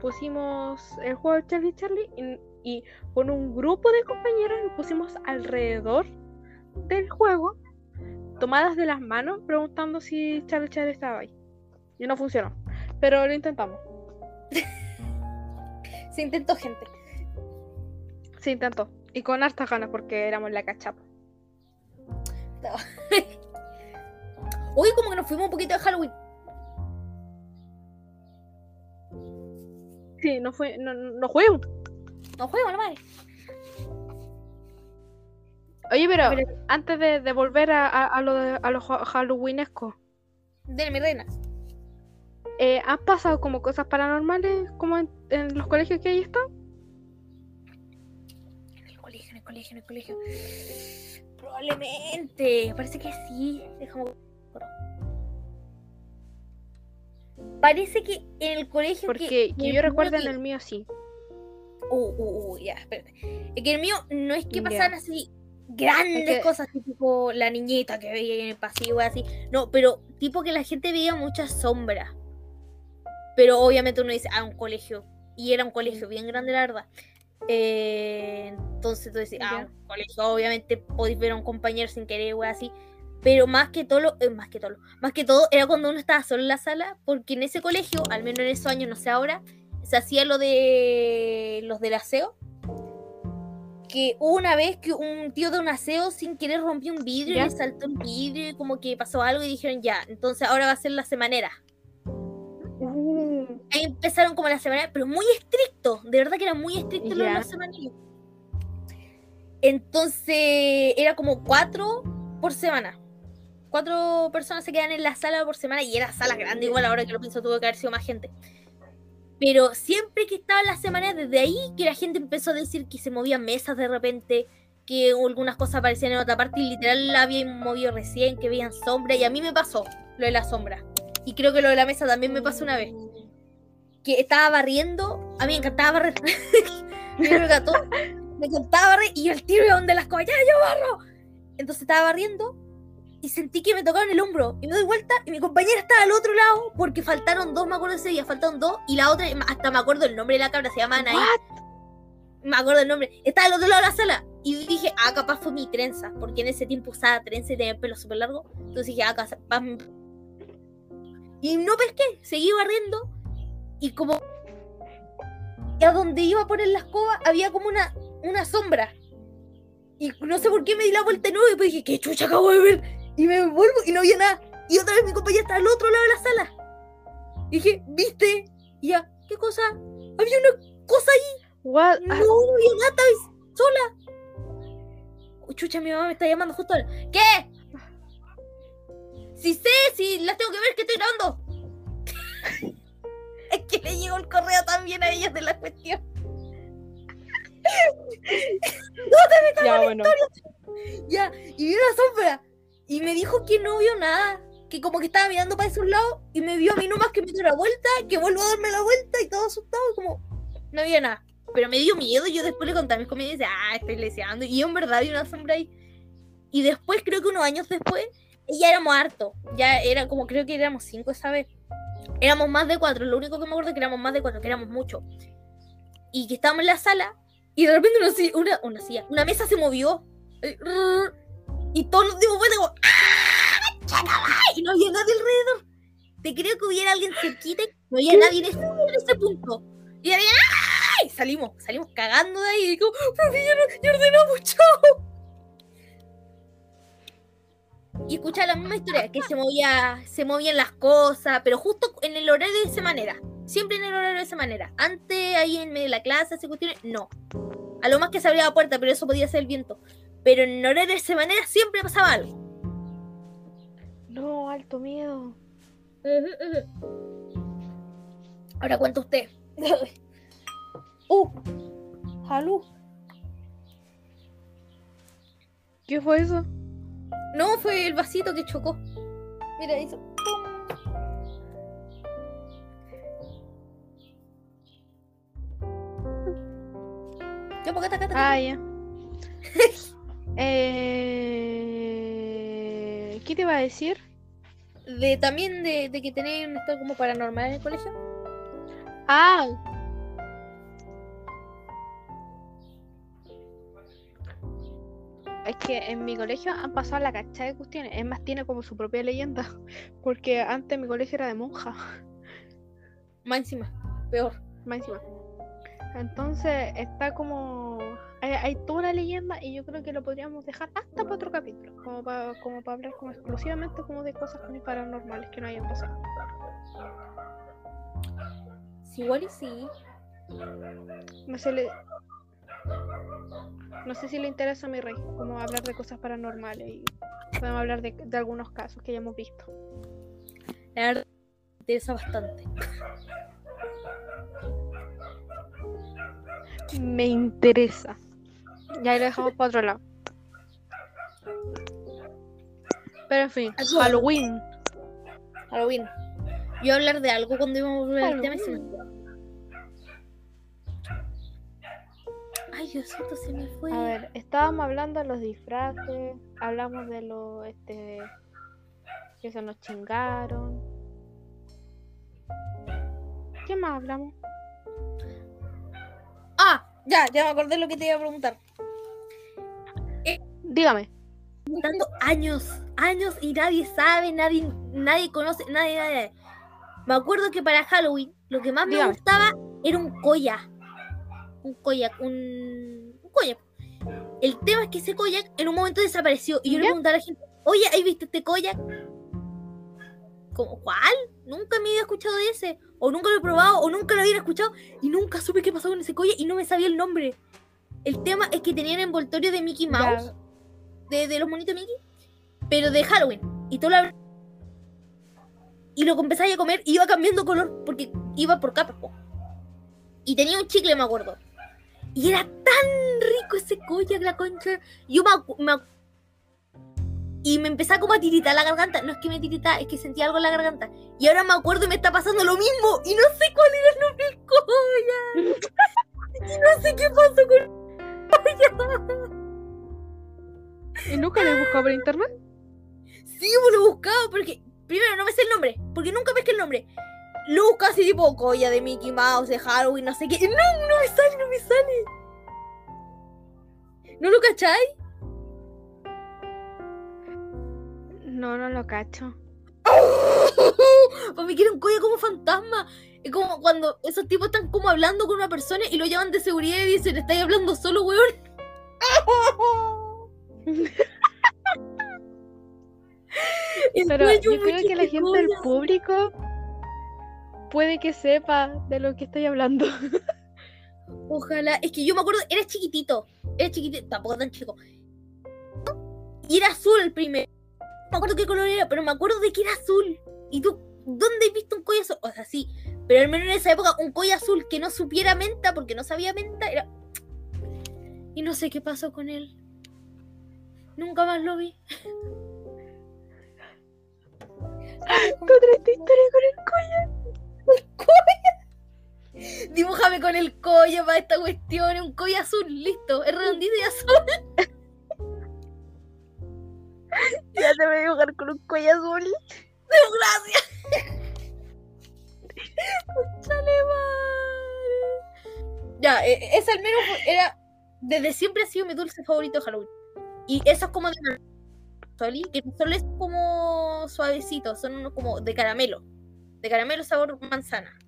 [SPEAKER 1] pusimos el juego de Charlie Charlie y, y con un grupo de compañeras nos pusimos alrededor del juego, tomadas de las manos, preguntando si Charlie Charlie estaba ahí. Y no funcionó, pero lo intentamos.
[SPEAKER 2] Se intentó, gente.
[SPEAKER 1] Se intentó. Y con hartas ganas porque éramos la cachapa.
[SPEAKER 2] Hoy como que nos fuimos un poquito de Halloween.
[SPEAKER 1] Sí, no fue, no, no no juguemos.
[SPEAKER 2] No juego, la madre.
[SPEAKER 1] Oye, pero
[SPEAKER 2] Pero-
[SPEAKER 1] antes de, de volver a, a- a lo, de, a lo ha- halloweenesco,
[SPEAKER 2] Dele, mi reina.
[SPEAKER 1] eh, ¿han pasado como cosas paranormales como en, en los colegios que hay estado?
[SPEAKER 2] En el colegio, en el colegio, en el colegio. Probablemente. Parece que sí. Parece que en el colegio
[SPEAKER 1] Porque
[SPEAKER 2] que,
[SPEAKER 1] que yo recuerdo en el mío sí.
[SPEAKER 2] Uh, uh, uh, ya, espérate. Es que el mío no es que pasaran así grandes
[SPEAKER 1] Es que-
[SPEAKER 2] cosas, tipo la niñita que veía en el pasillo, así. No, pero tipo que la gente veía muchas sombras. Pero obviamente uno dice, ah, un colegio. Y era un colegio bien grande, la verdad. Eh, entonces tú decís, ah, un colegio, obviamente podéis ver a un compañero sin querer, wey, así. Pero más que todo, lo- eh, más que todo, lo- más que todo era cuando uno estaba solo en la sala, porque en ese colegio, al menos en esos años, no sé ahora, se hacía lo de los del aseo. Que una vez que un tío de un aseo sin querer rompió un vidrio
[SPEAKER 1] ¿Ya?
[SPEAKER 2] y le saltó un vidrio y como que pasó algo y dijeron ya, entonces ahora va a ser la semanera.
[SPEAKER 1] Uh,
[SPEAKER 2] Ahí empezaron como la semana, pero muy estricto, de verdad que era muy estricto lo de la semanillas. Entonces era como cuatro por semana. Cuatro personas se quedan en la sala por semana y era sala grande, igual ahora que lo pienso tuvo que haber sido más gente. Pero siempre que estaba la semana, desde ahí que la gente empezó a decir que se movían mesas de repente, que algunas cosas aparecían en otra parte y literal la habían movido recién, que veían sombra y a mí me pasó lo de la sombra. Y creo que lo de la mesa también me pasó una vez que estaba barriendo. A mí me encantaba barrer. me. Me encantaba barrer y yo el tiro iba donde las cosas. ¡Ya, yo barro! Entonces estaba barriendo y sentí que me tocaron el hombro. Y me doy vuelta y mi compañera estaba al otro lado porque faltaron dos, me acuerdo ese día, faltaron dos. Y la otra, hasta me acuerdo el nombre de la cabra, se llama Anaí.
[SPEAKER 1] What?
[SPEAKER 2] Me acuerdo el nombre. Estaba al otro lado de la sala. Y dije, ah, capaz fue mi trenza. Porque en ese tiempo usaba trenza y tenía el pelo súper largo. Entonces dije, ah, capaz. Y no pesqué, seguí barriendo. Y como y a donde iba a poner la escoba había como una, una sombra. Y no sé por qué me di la vuelta de nuevo y después dije, ¿qué chucha acabo de ver? Y me vuelvo y no había nada. Y otra vez mi compañera estaba al otro lado de la sala. Y dije, ¿viste? Y ya, ¿qué cosa? Había una cosa ahí.
[SPEAKER 1] What?
[SPEAKER 2] No, no había ahí sola. Oh, chucha, mi mamá me está llamando justo ahora. ¿Qué? Si sé, si las tengo que ver que estoy grabando. es que le llegó el correo también a ellas de la cuestión.
[SPEAKER 1] ya, bueno.
[SPEAKER 2] Ya, y vi una sombra. Y me dijo que no vio nada. Que como que estaba mirando para esos lados. Y me vio a mí nomás que me dio la vuelta. Que vuelvo a darme la vuelta y todo asustado. Como, no había nada. Pero me dio miedo. Yo después le conté a mis compañeros y dice, ah, estoy leseando. Y yo en verdad vi una sombra ahí. Y después, creo que unos años después, ya éramos hartos. Ya era como, creo que éramos cinco esa vez. Éramos más de cuatro. Lo único que me acuerdo es que éramos más de cuatro, que éramos muchos. Y que estábamos en la sala. Y de repente una, una, una una mesa se movió. Y todos los dimos vuelta como ¡Ah! Y no había nadie alrededor. Te creo que hubiera alguien cerquita y no había nadie en ese, en ese punto. Y había ¡ah! Y salimos, salimos cagando de ahí. Y digo, profe, ya, no, ya ordenamos, chao. Y escuchaba la misma historia, que se movía, se movían las cosas, pero justo en el horario de esa manera. Siempre en el horario de esa manera. Antes, ahí en medio de la clase, esas cuestiones, no. A lo más que se abría la puerta, pero eso podía ser el viento. Pero en horario de esa manera siempre pasaba algo.
[SPEAKER 1] No, alto miedo.
[SPEAKER 2] Ahora cuenta usted. uh, salud.
[SPEAKER 1] ¿Qué fue eso?
[SPEAKER 2] No, fue el vasito que chocó. Mira, hizo. ¡pum! Ya, porque acá, acá, acá.
[SPEAKER 1] Ah, ya. Eh... ¿Qué te iba a decir?
[SPEAKER 2] De, también de, de que tenéis un estado como paranormal en el colegio.
[SPEAKER 1] Ah. Es que en mi colegio han pasado la cachada de cuestiones. Es más, tiene como su propia leyenda. Porque antes mi colegio era de monja.
[SPEAKER 2] Más encima, peor.
[SPEAKER 1] Más encima. Entonces está como. Hay, hay toda una leyenda y yo creo que lo podríamos dejar hasta para otro capítulo. Como para como para hablar como exclusivamente como de cosas muy paranormales que no hayan pasado.
[SPEAKER 2] Sí, igual y sí.
[SPEAKER 1] No sé, le... no sé si le interesa a mi rey, como hablar de cosas paranormales y podemos hablar de, de algunos casos que ya hemos visto.
[SPEAKER 2] La verdad, me interesa bastante.
[SPEAKER 1] Me interesa. Ya lo dejamos para otro lado. Pero en fin, Halloween.
[SPEAKER 2] Halloween. Yo iba a hablar de algo cuando íbamos a volver al tema y se me
[SPEAKER 1] Halloween.
[SPEAKER 2] olvidó. Ay, Dios santo, se me fue.
[SPEAKER 1] A ver, estábamos hablando de los disfraces, hablamos de los, este, que se nos chingaron. ¿Qué más hablamos?
[SPEAKER 2] Ah, ya, ya me acordé lo que te iba a preguntar.
[SPEAKER 1] Dígame.
[SPEAKER 2] Tanto años, años y nadie sabe, nadie, nadie conoce, nadie, nadie. Me acuerdo que para Halloween lo que más me gustaba era un koyak. Un koyak, un, un koyak. El tema es que ese koyak en un momento desapareció y yo le preguntaba a la gente, oye, ¿has visto este koyak? Como, ¿cuál? Nunca me había escuchado de ese. O nunca lo he probado, o nunca lo había escuchado. Y nunca supe qué pasó con ese koyak y no me sabía el nombre. El tema es que tenían envoltorio de Mickey Mouse de, de los monitos Mickey, pero de Halloween. Y tú lo Y lo empezaba a comer y iba cambiando color porque iba por capas. Y tenía un chicle, me acuerdo. Y era tan rico ese koyak, la concha. Yo me, me Y me empezaba como a tiritar la garganta. No es que me tiritaba, es que sentía algo en la garganta. Y ahora me acuerdo y me está pasando lo mismo. Y no sé cuál era el nombre del koyak. y no sé qué pasó con el.
[SPEAKER 1] ¿Y nunca lo he buscado por internet?
[SPEAKER 2] Sí, pues lo he buscado porque primero no me sé el nombre, porque nunca pesqué el nombre. Lo he buscado así tipo colla de Mickey Mouse, de Halloween, no sé qué. No, no me sale, no me sale. ¿No lo cacháis?
[SPEAKER 1] No, no lo cacho.
[SPEAKER 2] Pues me quiero un colla como fantasma. Es como cuando esos tipos están como hablando con una persona y lo llaman de seguridad y dicen, estáis hablando solo, weón.
[SPEAKER 1] Pero yo creo que la gente del público puede que sepa de lo que estoy hablando.
[SPEAKER 2] Ojalá, es que yo me acuerdo, era chiquitito, era chiquitito, tampoco tan chico. Y era azul el primero. No me acuerdo qué color era, pero me acuerdo de que era azul. ¿Y tú, dónde has visto un collar azul? O sea, sí, pero al menos en esa época, un collar azul que no supiera menta, porque no sabía menta, era. Y no sé qué pasó con él. Nunca más lo vi.
[SPEAKER 1] Triste historia con el
[SPEAKER 2] Dibújame con el collo para esta cuestión, es un collar azul, listo, es redondito y azul.
[SPEAKER 1] Ya te voy a dibujar con un cuello azul.
[SPEAKER 2] Gracias. Chale, madre. Ya, eh, ese al menos era. Desde siempre ha sido mi dulce favorito de Halloween. Y eso es como de Soli, que solo es como suavecito, son unos como de caramelo. De caramelo sabor manzana.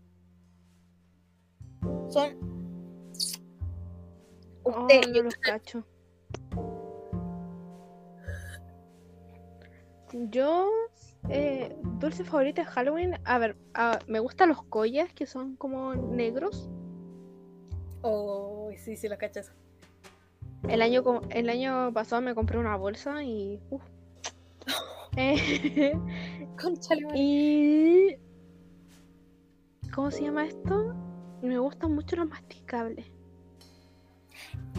[SPEAKER 2] Son.
[SPEAKER 1] Oh, no los cacho. Yo, eh, dulce favorito de Halloween, a ver, me gustan los collas que son como negros.
[SPEAKER 2] Oh, sí, sí, lo cachas.
[SPEAKER 1] El año, el año pasado me compré una bolsa y... uf. Eh, y... ¿Cómo se llama esto? Me gustan mucho los masticables.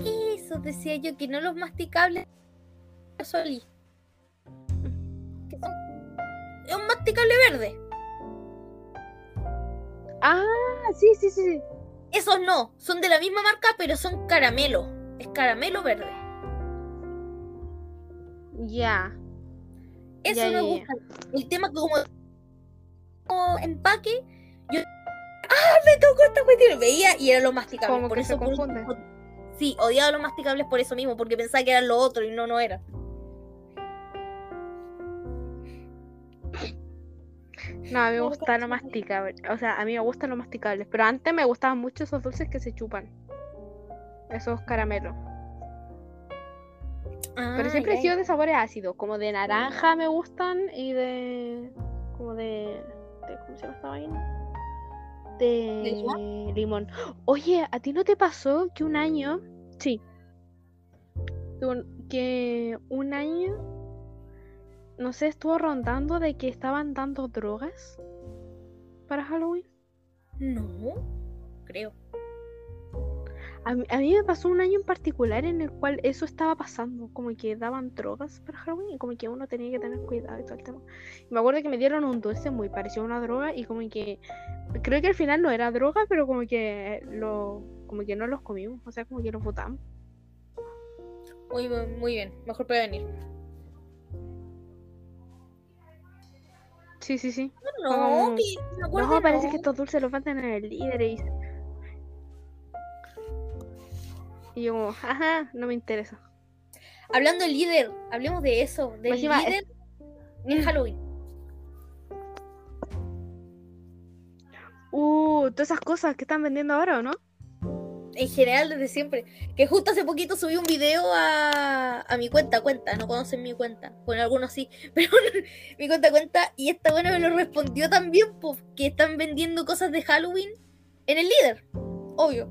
[SPEAKER 2] Eso decía yo, que no los masticables. Soli. Es un masticable verde.
[SPEAKER 1] Ah, sí, sí, sí.
[SPEAKER 2] Esos no, son de la misma marca, pero son caramelo. Es caramelo verde.
[SPEAKER 1] Ya.
[SPEAKER 2] Eso
[SPEAKER 1] Ya,
[SPEAKER 2] me gusta. El tema que como, como empaque, yo. ¡Ah! Me tocó esta cuestión. Veía y eran los masticables.
[SPEAKER 1] Como
[SPEAKER 2] por
[SPEAKER 1] que
[SPEAKER 2] eso
[SPEAKER 1] se
[SPEAKER 2] por-
[SPEAKER 1] confunden.
[SPEAKER 2] Sí, odiaba los masticables por eso mismo, porque pensaba que eran lo otro y no, no era.
[SPEAKER 1] No, a mí me gusta lo masticable. O sea, a mí me gustan los masticables. Pero antes me gustaban mucho esos dulces que se chupan. Esos caramelos. Pero
[SPEAKER 2] Ah,
[SPEAKER 1] siempre he sido de sabores ácidos. Como de naranja me gustan y de. Como de. de- ¿Cómo se llama esta vaina? De limón. Oye, ¿a ti no te pasó que un año. Sí. Que un año. No sé, estuvo rondando de que estaban dando drogas para Halloween.
[SPEAKER 2] No, creo.
[SPEAKER 1] A mí, a mí me pasó un año en particular en el cual eso estaba pasando, como que daban drogas para Halloween y como que uno tenía que tener cuidado y todo el tema. Y me acuerdo que me dieron un dulce muy parecido a una droga y como que creo que al final no era droga, pero como que lo como que no los comimos, o sea, como que los botamos.
[SPEAKER 2] Muy, muy bien, mejor prevenir.
[SPEAKER 1] Sí, sí, sí.
[SPEAKER 2] No,
[SPEAKER 1] Como-
[SPEAKER 2] que me acuerdo,
[SPEAKER 1] No, parece
[SPEAKER 2] no.
[SPEAKER 1] que estos dulces los venden en el líder y... Y yo como, ajá, no me interesa.
[SPEAKER 2] Hablando del líder, hablemos de eso, del
[SPEAKER 1] Encima, es-
[SPEAKER 2] líder en
[SPEAKER 1] Mm.
[SPEAKER 2] Halloween.
[SPEAKER 1] Uh, todas esas cosas que están vendiendo ahora, ¿o no?
[SPEAKER 2] En general, desde siempre. Que justo hace poquito subí un video a, a mi cuenta, cuenta, no conocen mi cuenta. Bueno, algunos sí, pero mi cuenta, cuenta. Y esta buena me lo respondió también, pues, que están vendiendo cosas de Halloween en el líder. Obvio.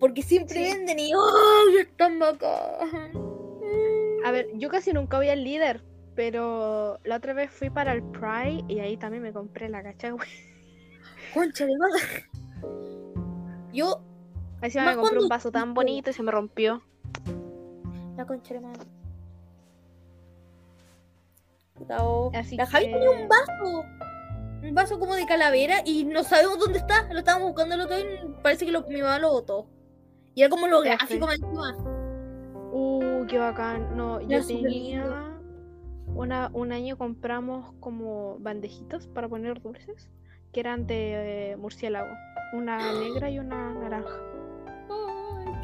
[SPEAKER 2] Porque siempre
[SPEAKER 1] Sí.
[SPEAKER 2] venden y ¡oh! Están bacán.
[SPEAKER 1] A ver, yo casi nunca voy al líder, pero la otra vez fui para el Pride y ahí también me compré la cacha, güey.
[SPEAKER 2] Concha de madre. Yo,
[SPEAKER 1] Encima me compré un vaso tan bonito y se me rompió.
[SPEAKER 2] la concha de madre. Oh.
[SPEAKER 1] Así
[SPEAKER 2] La Javi
[SPEAKER 1] que-
[SPEAKER 2] tenía un vaso. Un vaso como de calavera y no sabemos dónde está. Lo estábamos buscando el otro día y parece que lo- mi mamá lo botó. Y era como lo gráfico encima.
[SPEAKER 1] Uh, qué bacán. No, yo tenía una, un año compramos como bandejitas para poner dulces que eran de eh, murciélago. Una negra y una naranja.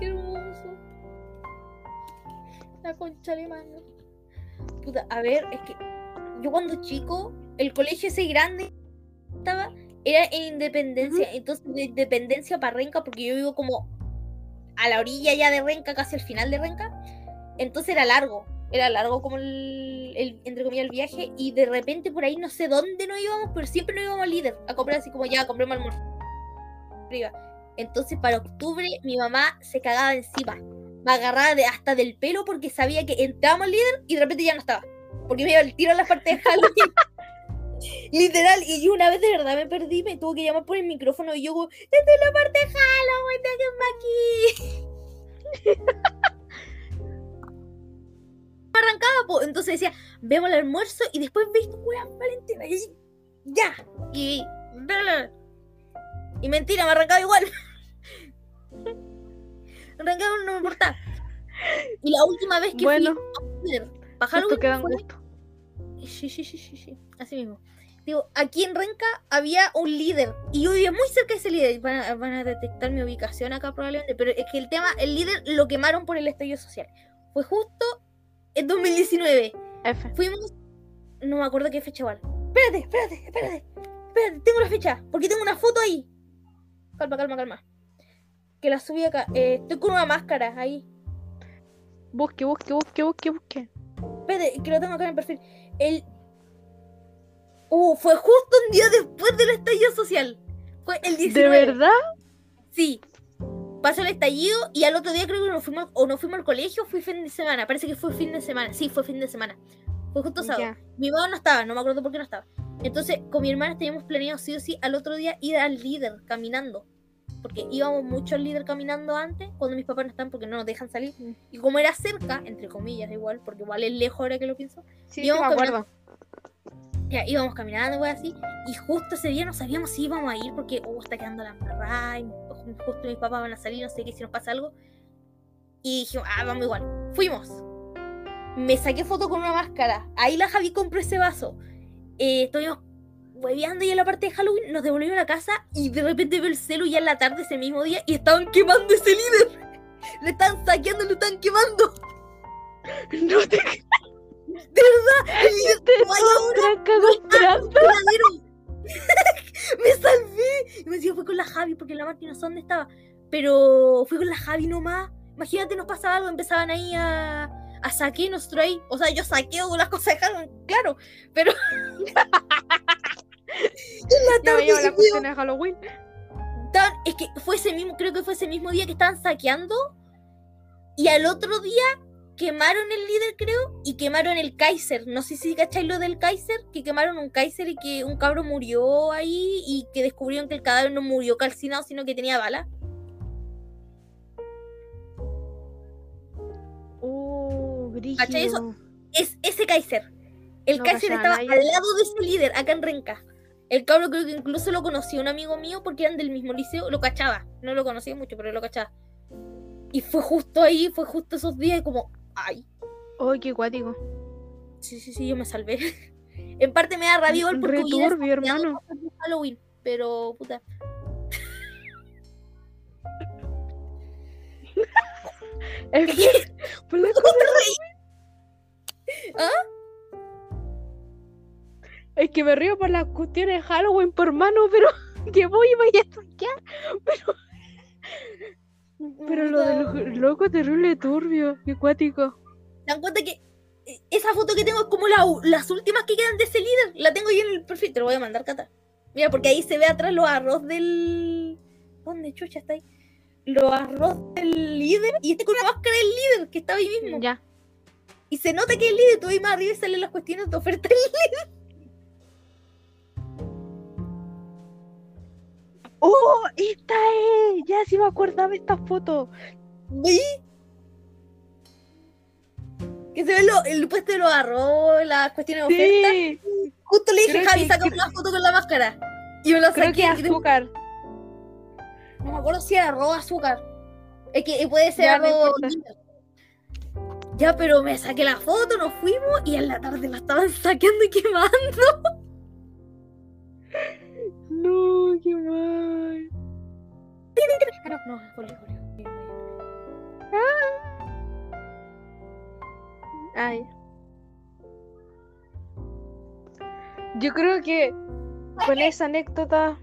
[SPEAKER 2] Qué hermoso. La concha de mano. Puta, a ver, es que yo cuando chico, el colegio ese grande estaba, era en Independencia, entonces de Independencia para Renca, porque yo vivo como a la orilla ya de Renca, casi al final de Renca, entonces era largo, era largo como el, el- entre comillas, el viaje, y de repente por ahí no sé dónde nos íbamos, pero siempre nos íbamos al líder, a comprar así como ya, compremos almuerzo. Entonces para octubre mi mamá se cagaba encima. Me agarraba hasta del pelo porque sabía que entrábamos al líder y de repente ya no estaba. Porque me iba el tiro a la parte de Halloween. Literal, y yo una vez de verdad me perdí, me tuvo que llamar por el micrófono y yo como, estoy en la parte de Halloween, aquí. Me arrancaba, po. entonces decía, vemos el almuerzo y después ves tu wea Valentina. Y ya. Y. Y mentira, me arrancaba igual. Arrancaba no me importaba. Y la última vez que
[SPEAKER 1] Bueno,
[SPEAKER 2] fui a Halloween fue-
[SPEAKER 1] gusto.
[SPEAKER 2] Sí, sí, sí, sí, sí. Así mismo. Digo, aquí en Renca había un líder. Y yo vivía muy cerca de ese líder. Van a, van a detectar mi ubicación acá probablemente. Pero es que el tema, el líder lo quemaron por el estallido social. Fue justo en 2019.
[SPEAKER 1] F.
[SPEAKER 2] Fuimos. No me acuerdo qué fecha igual. Espérate, espérate, espérate. Espérate, tengo la fecha. Porque tengo una foto ahí. Calma, calma, calma. Que la subí acá. Eh, estoy con una máscara ahí.
[SPEAKER 1] Busque, busque, busque, busque, busque.
[SPEAKER 2] Espérate, que lo tengo acá en el perfil. El. Uh, fue justo un día después del estallido social. Fue el 19.
[SPEAKER 1] ¿De verdad?
[SPEAKER 2] Sí. Pasó el estallido y al otro día creo que nos fuimos, o nos fuimos al colegio, fui fin de semana. Parece que fue fin de semana. Sí, fue fin de semana. Fue justo sábado.
[SPEAKER 1] Ya.
[SPEAKER 2] Mi mamá no estaba, no me acuerdo por qué no estaba. Entonces, con mi hermana teníamos planeado sí o sí al otro día ir al líder caminando. Porque íbamos mucho al líder caminando antes, cuando mis papás no están porque no nos dejan salir. Y como era cerca, entre comillas, igual, porque igual es lejos ahora que lo pienso,
[SPEAKER 1] Sí, sí,
[SPEAKER 2] Íbamos
[SPEAKER 1] me acuerdo.
[SPEAKER 2] ya íbamos caminando, así. Y justo ese día no sabíamos si íbamos a ir porque, uh, está quedando la embarrada. y Justo mis papás van a salir, no sé qué, si nos pasa algo. Y dijimos, ah, vamos igual. Fuimos. Me saqué foto con una máscara. Ahí la Javi compró ese vaso. Eh, estuvimos hueveando y en la parte de Halloween nos devolvieron a la casa y de repente veo el celu ya en la tarde ese mismo día y estaban quemando ese líder. Lo están saqueando, lo están quemando.
[SPEAKER 1] No te
[SPEAKER 2] De verdad. El líder
[SPEAKER 1] te
[SPEAKER 2] ahora. Verdadero. me salvé. Y me decía, fue con la Javi, porque la Marti no dónde estaba. Pero fue con la Javi nomás. Imagínate, nos pasaba algo, empezaban ahí a, a saquear nosotros ahí. O sea, yo saqueo las cosas de Halloween, claro. Pero. la
[SPEAKER 1] Ya me la cuestión de Halloween.
[SPEAKER 2] es que fue ese mismo, creo que fue ese mismo día que estaban saqueando. Y al otro día quemaron el líder, creo, y quemaron el Kaiser. No sé si cacháis lo del Kaiser, que quemaron un Kaiser y que un cabro murió ahí y que descubrieron que el cadáver no murió calcinado, sino que tenía bala.
[SPEAKER 1] Uh,
[SPEAKER 2] ¿Cachai eso? Es ese Kaiser. El
[SPEAKER 1] No
[SPEAKER 2] Kaiser estaba al lado de ese líder, acá en Renca. El cabro creo que incluso lo conocía un amigo mío porque eran del mismo liceo, lo cachaba. No lo conocía mucho, pero lo cachaba. Y fue justo ahí, fue justo esos días y como, ay,
[SPEAKER 1] Oh, qué guático.
[SPEAKER 2] sí, sí, sí, yo me salvé. en parte me da rabia igual porque salteado
[SPEAKER 1] hermano.
[SPEAKER 2] Halloween, pero puta.
[SPEAKER 1] Por la Es que me río por las cuestiones de Halloween, por hermano, pero que voy y vaya a estudiar. Pero, pero lo de los locos terrible turbio, qué cuático.
[SPEAKER 2] ¿Se dan cuenta que eh, esa foto que tengo es como la las últimas que quedan de ese líder? La tengo ahí en el perfil, te lo voy a mandar, Cata. Mira, porque ahí se ve atrás los arroz del. ¿Dónde chucha está ahí? Los arroz del líder y este con una máscara del líder que estaba ahí mismo.
[SPEAKER 1] Ya.
[SPEAKER 2] Y se nota que es el líder, tú ahí más arriba y salen las cuestiones de oferta del
[SPEAKER 1] ¡Oh! ¡Esta es! Ya sí me acordaba de esta foto.
[SPEAKER 2] ¿Sí? Que se ve lo- el puesto de los arroz, las cuestiones de oferta.
[SPEAKER 1] Sí.
[SPEAKER 2] Justo le dije, Javi, saca una foto con la máscara. Y me lo
[SPEAKER 1] Creo
[SPEAKER 2] saqué.
[SPEAKER 1] que
[SPEAKER 2] y
[SPEAKER 1] azúcar.
[SPEAKER 2] No me acuerdo si era arroz azúcar. Es que puede ser
[SPEAKER 1] Ya,
[SPEAKER 2] arroz. Ya, pero me saqué la foto, nos fuimos y en la tarde la estaban saqueando y quemando.
[SPEAKER 1] No, qué mal.
[SPEAKER 2] Ah, no, no.
[SPEAKER 1] Ay. Yo creo que con esa anécdota.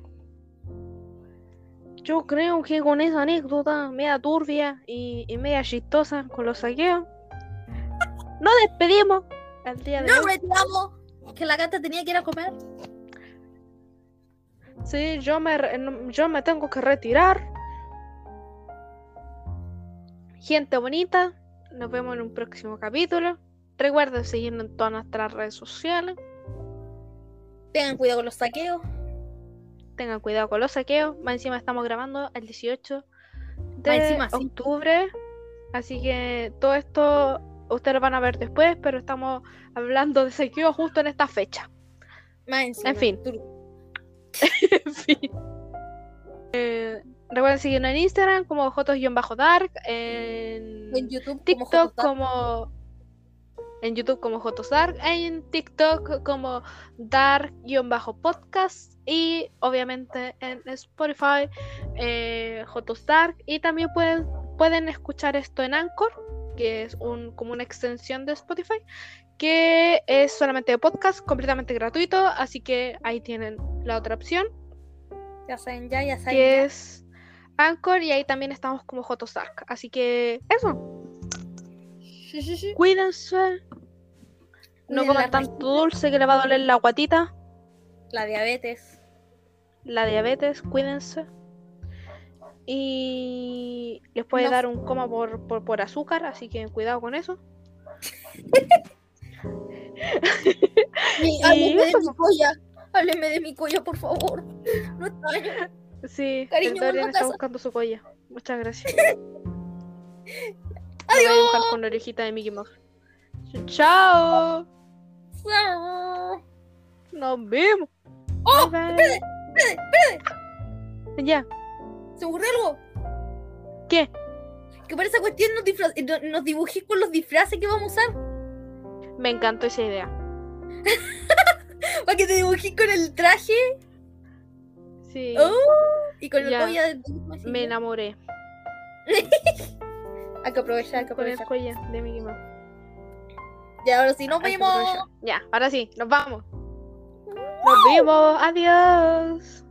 [SPEAKER 1] Yo creo que con esa anécdota media turbia y, y media chistosa con los saqueos. Nos despedimos al día de
[SPEAKER 2] No
[SPEAKER 1] hoy.
[SPEAKER 2] retiramos que la gata tenía que ir a comer.
[SPEAKER 1] Sí, yo me, yo me tengo que retirar. Gente bonita, nos vemos en un próximo capítulo. Recuerden seguirnos en todas nuestras redes sociales.
[SPEAKER 2] Tengan cuidado con los saqueos.
[SPEAKER 1] Tengan cuidado con los saqueos. Más encima estamos grabando el 18 de
[SPEAKER 2] sí.
[SPEAKER 1] octubre. Así que todo esto ustedes lo van a ver después, pero estamos hablando de saqueos justo en esta fecha.
[SPEAKER 2] Más encima.
[SPEAKER 1] En fin.
[SPEAKER 2] Tú-
[SPEAKER 1] En fin. Eh, recuerden seguirnos en Instagram como Jotos-Dark, en
[SPEAKER 2] En YouTube,
[SPEAKER 1] TikTok como en YouTube como Jotosdark, en TikTok como Dark-podcast y obviamente en Spotify eh, Jotosdark. Y también pueden, pueden escuchar esto en Anchor, que es un, como una extensión de Spotify, que es solamente de podcast, completamente gratuito, así que ahí tienen la otra opción
[SPEAKER 2] Ya saben, ya, ya saben.
[SPEAKER 1] que
[SPEAKER 2] ya.
[SPEAKER 1] es Anchor y ahí también estamos como Jotosdark. Así que eso,
[SPEAKER 2] Sí, sí, sí.
[SPEAKER 1] cuídense. No coman tanto dulce que le va a doler la guatita.
[SPEAKER 2] La diabetes.
[SPEAKER 1] La diabetes, cuídense. Y les puede
[SPEAKER 2] No
[SPEAKER 1] dar un coma por, por, por azúcar, así que cuidado con eso. Y
[SPEAKER 2] Hábleme de mi
[SPEAKER 1] po.
[SPEAKER 2] colla. Hábleme de mi colla, por favor. No está
[SPEAKER 1] Sí,
[SPEAKER 2] Cariño,
[SPEAKER 1] el está buscando su colla. Muchas gracias. Lo voy a dibujar con la orejita de Mickey Mouse. Chao. Nos vemos.
[SPEAKER 2] ¡Oh!
[SPEAKER 1] Bye, bye. Ya,
[SPEAKER 2] ¿Se ocurrió algo?
[SPEAKER 1] ¿qué?
[SPEAKER 2] Que para esa cuestión nos, disfra- eh, nos dibujé con los disfraces que vamos a usar.
[SPEAKER 1] Me encantó esa idea.
[SPEAKER 2] Para que te dibujé con el traje
[SPEAKER 1] Sí,
[SPEAKER 2] Oh, y con el collar de
[SPEAKER 1] me enamoré
[SPEAKER 2] Hay que aprovechar, hay que
[SPEAKER 1] con el
[SPEAKER 2] aprovechar.
[SPEAKER 1] collar de Mickey Mouse.
[SPEAKER 2] Ya, ahora sí, nos vemos.
[SPEAKER 1] aprovechar. Ya, ahora sí, nos vamos. Nos vemos. Adiós.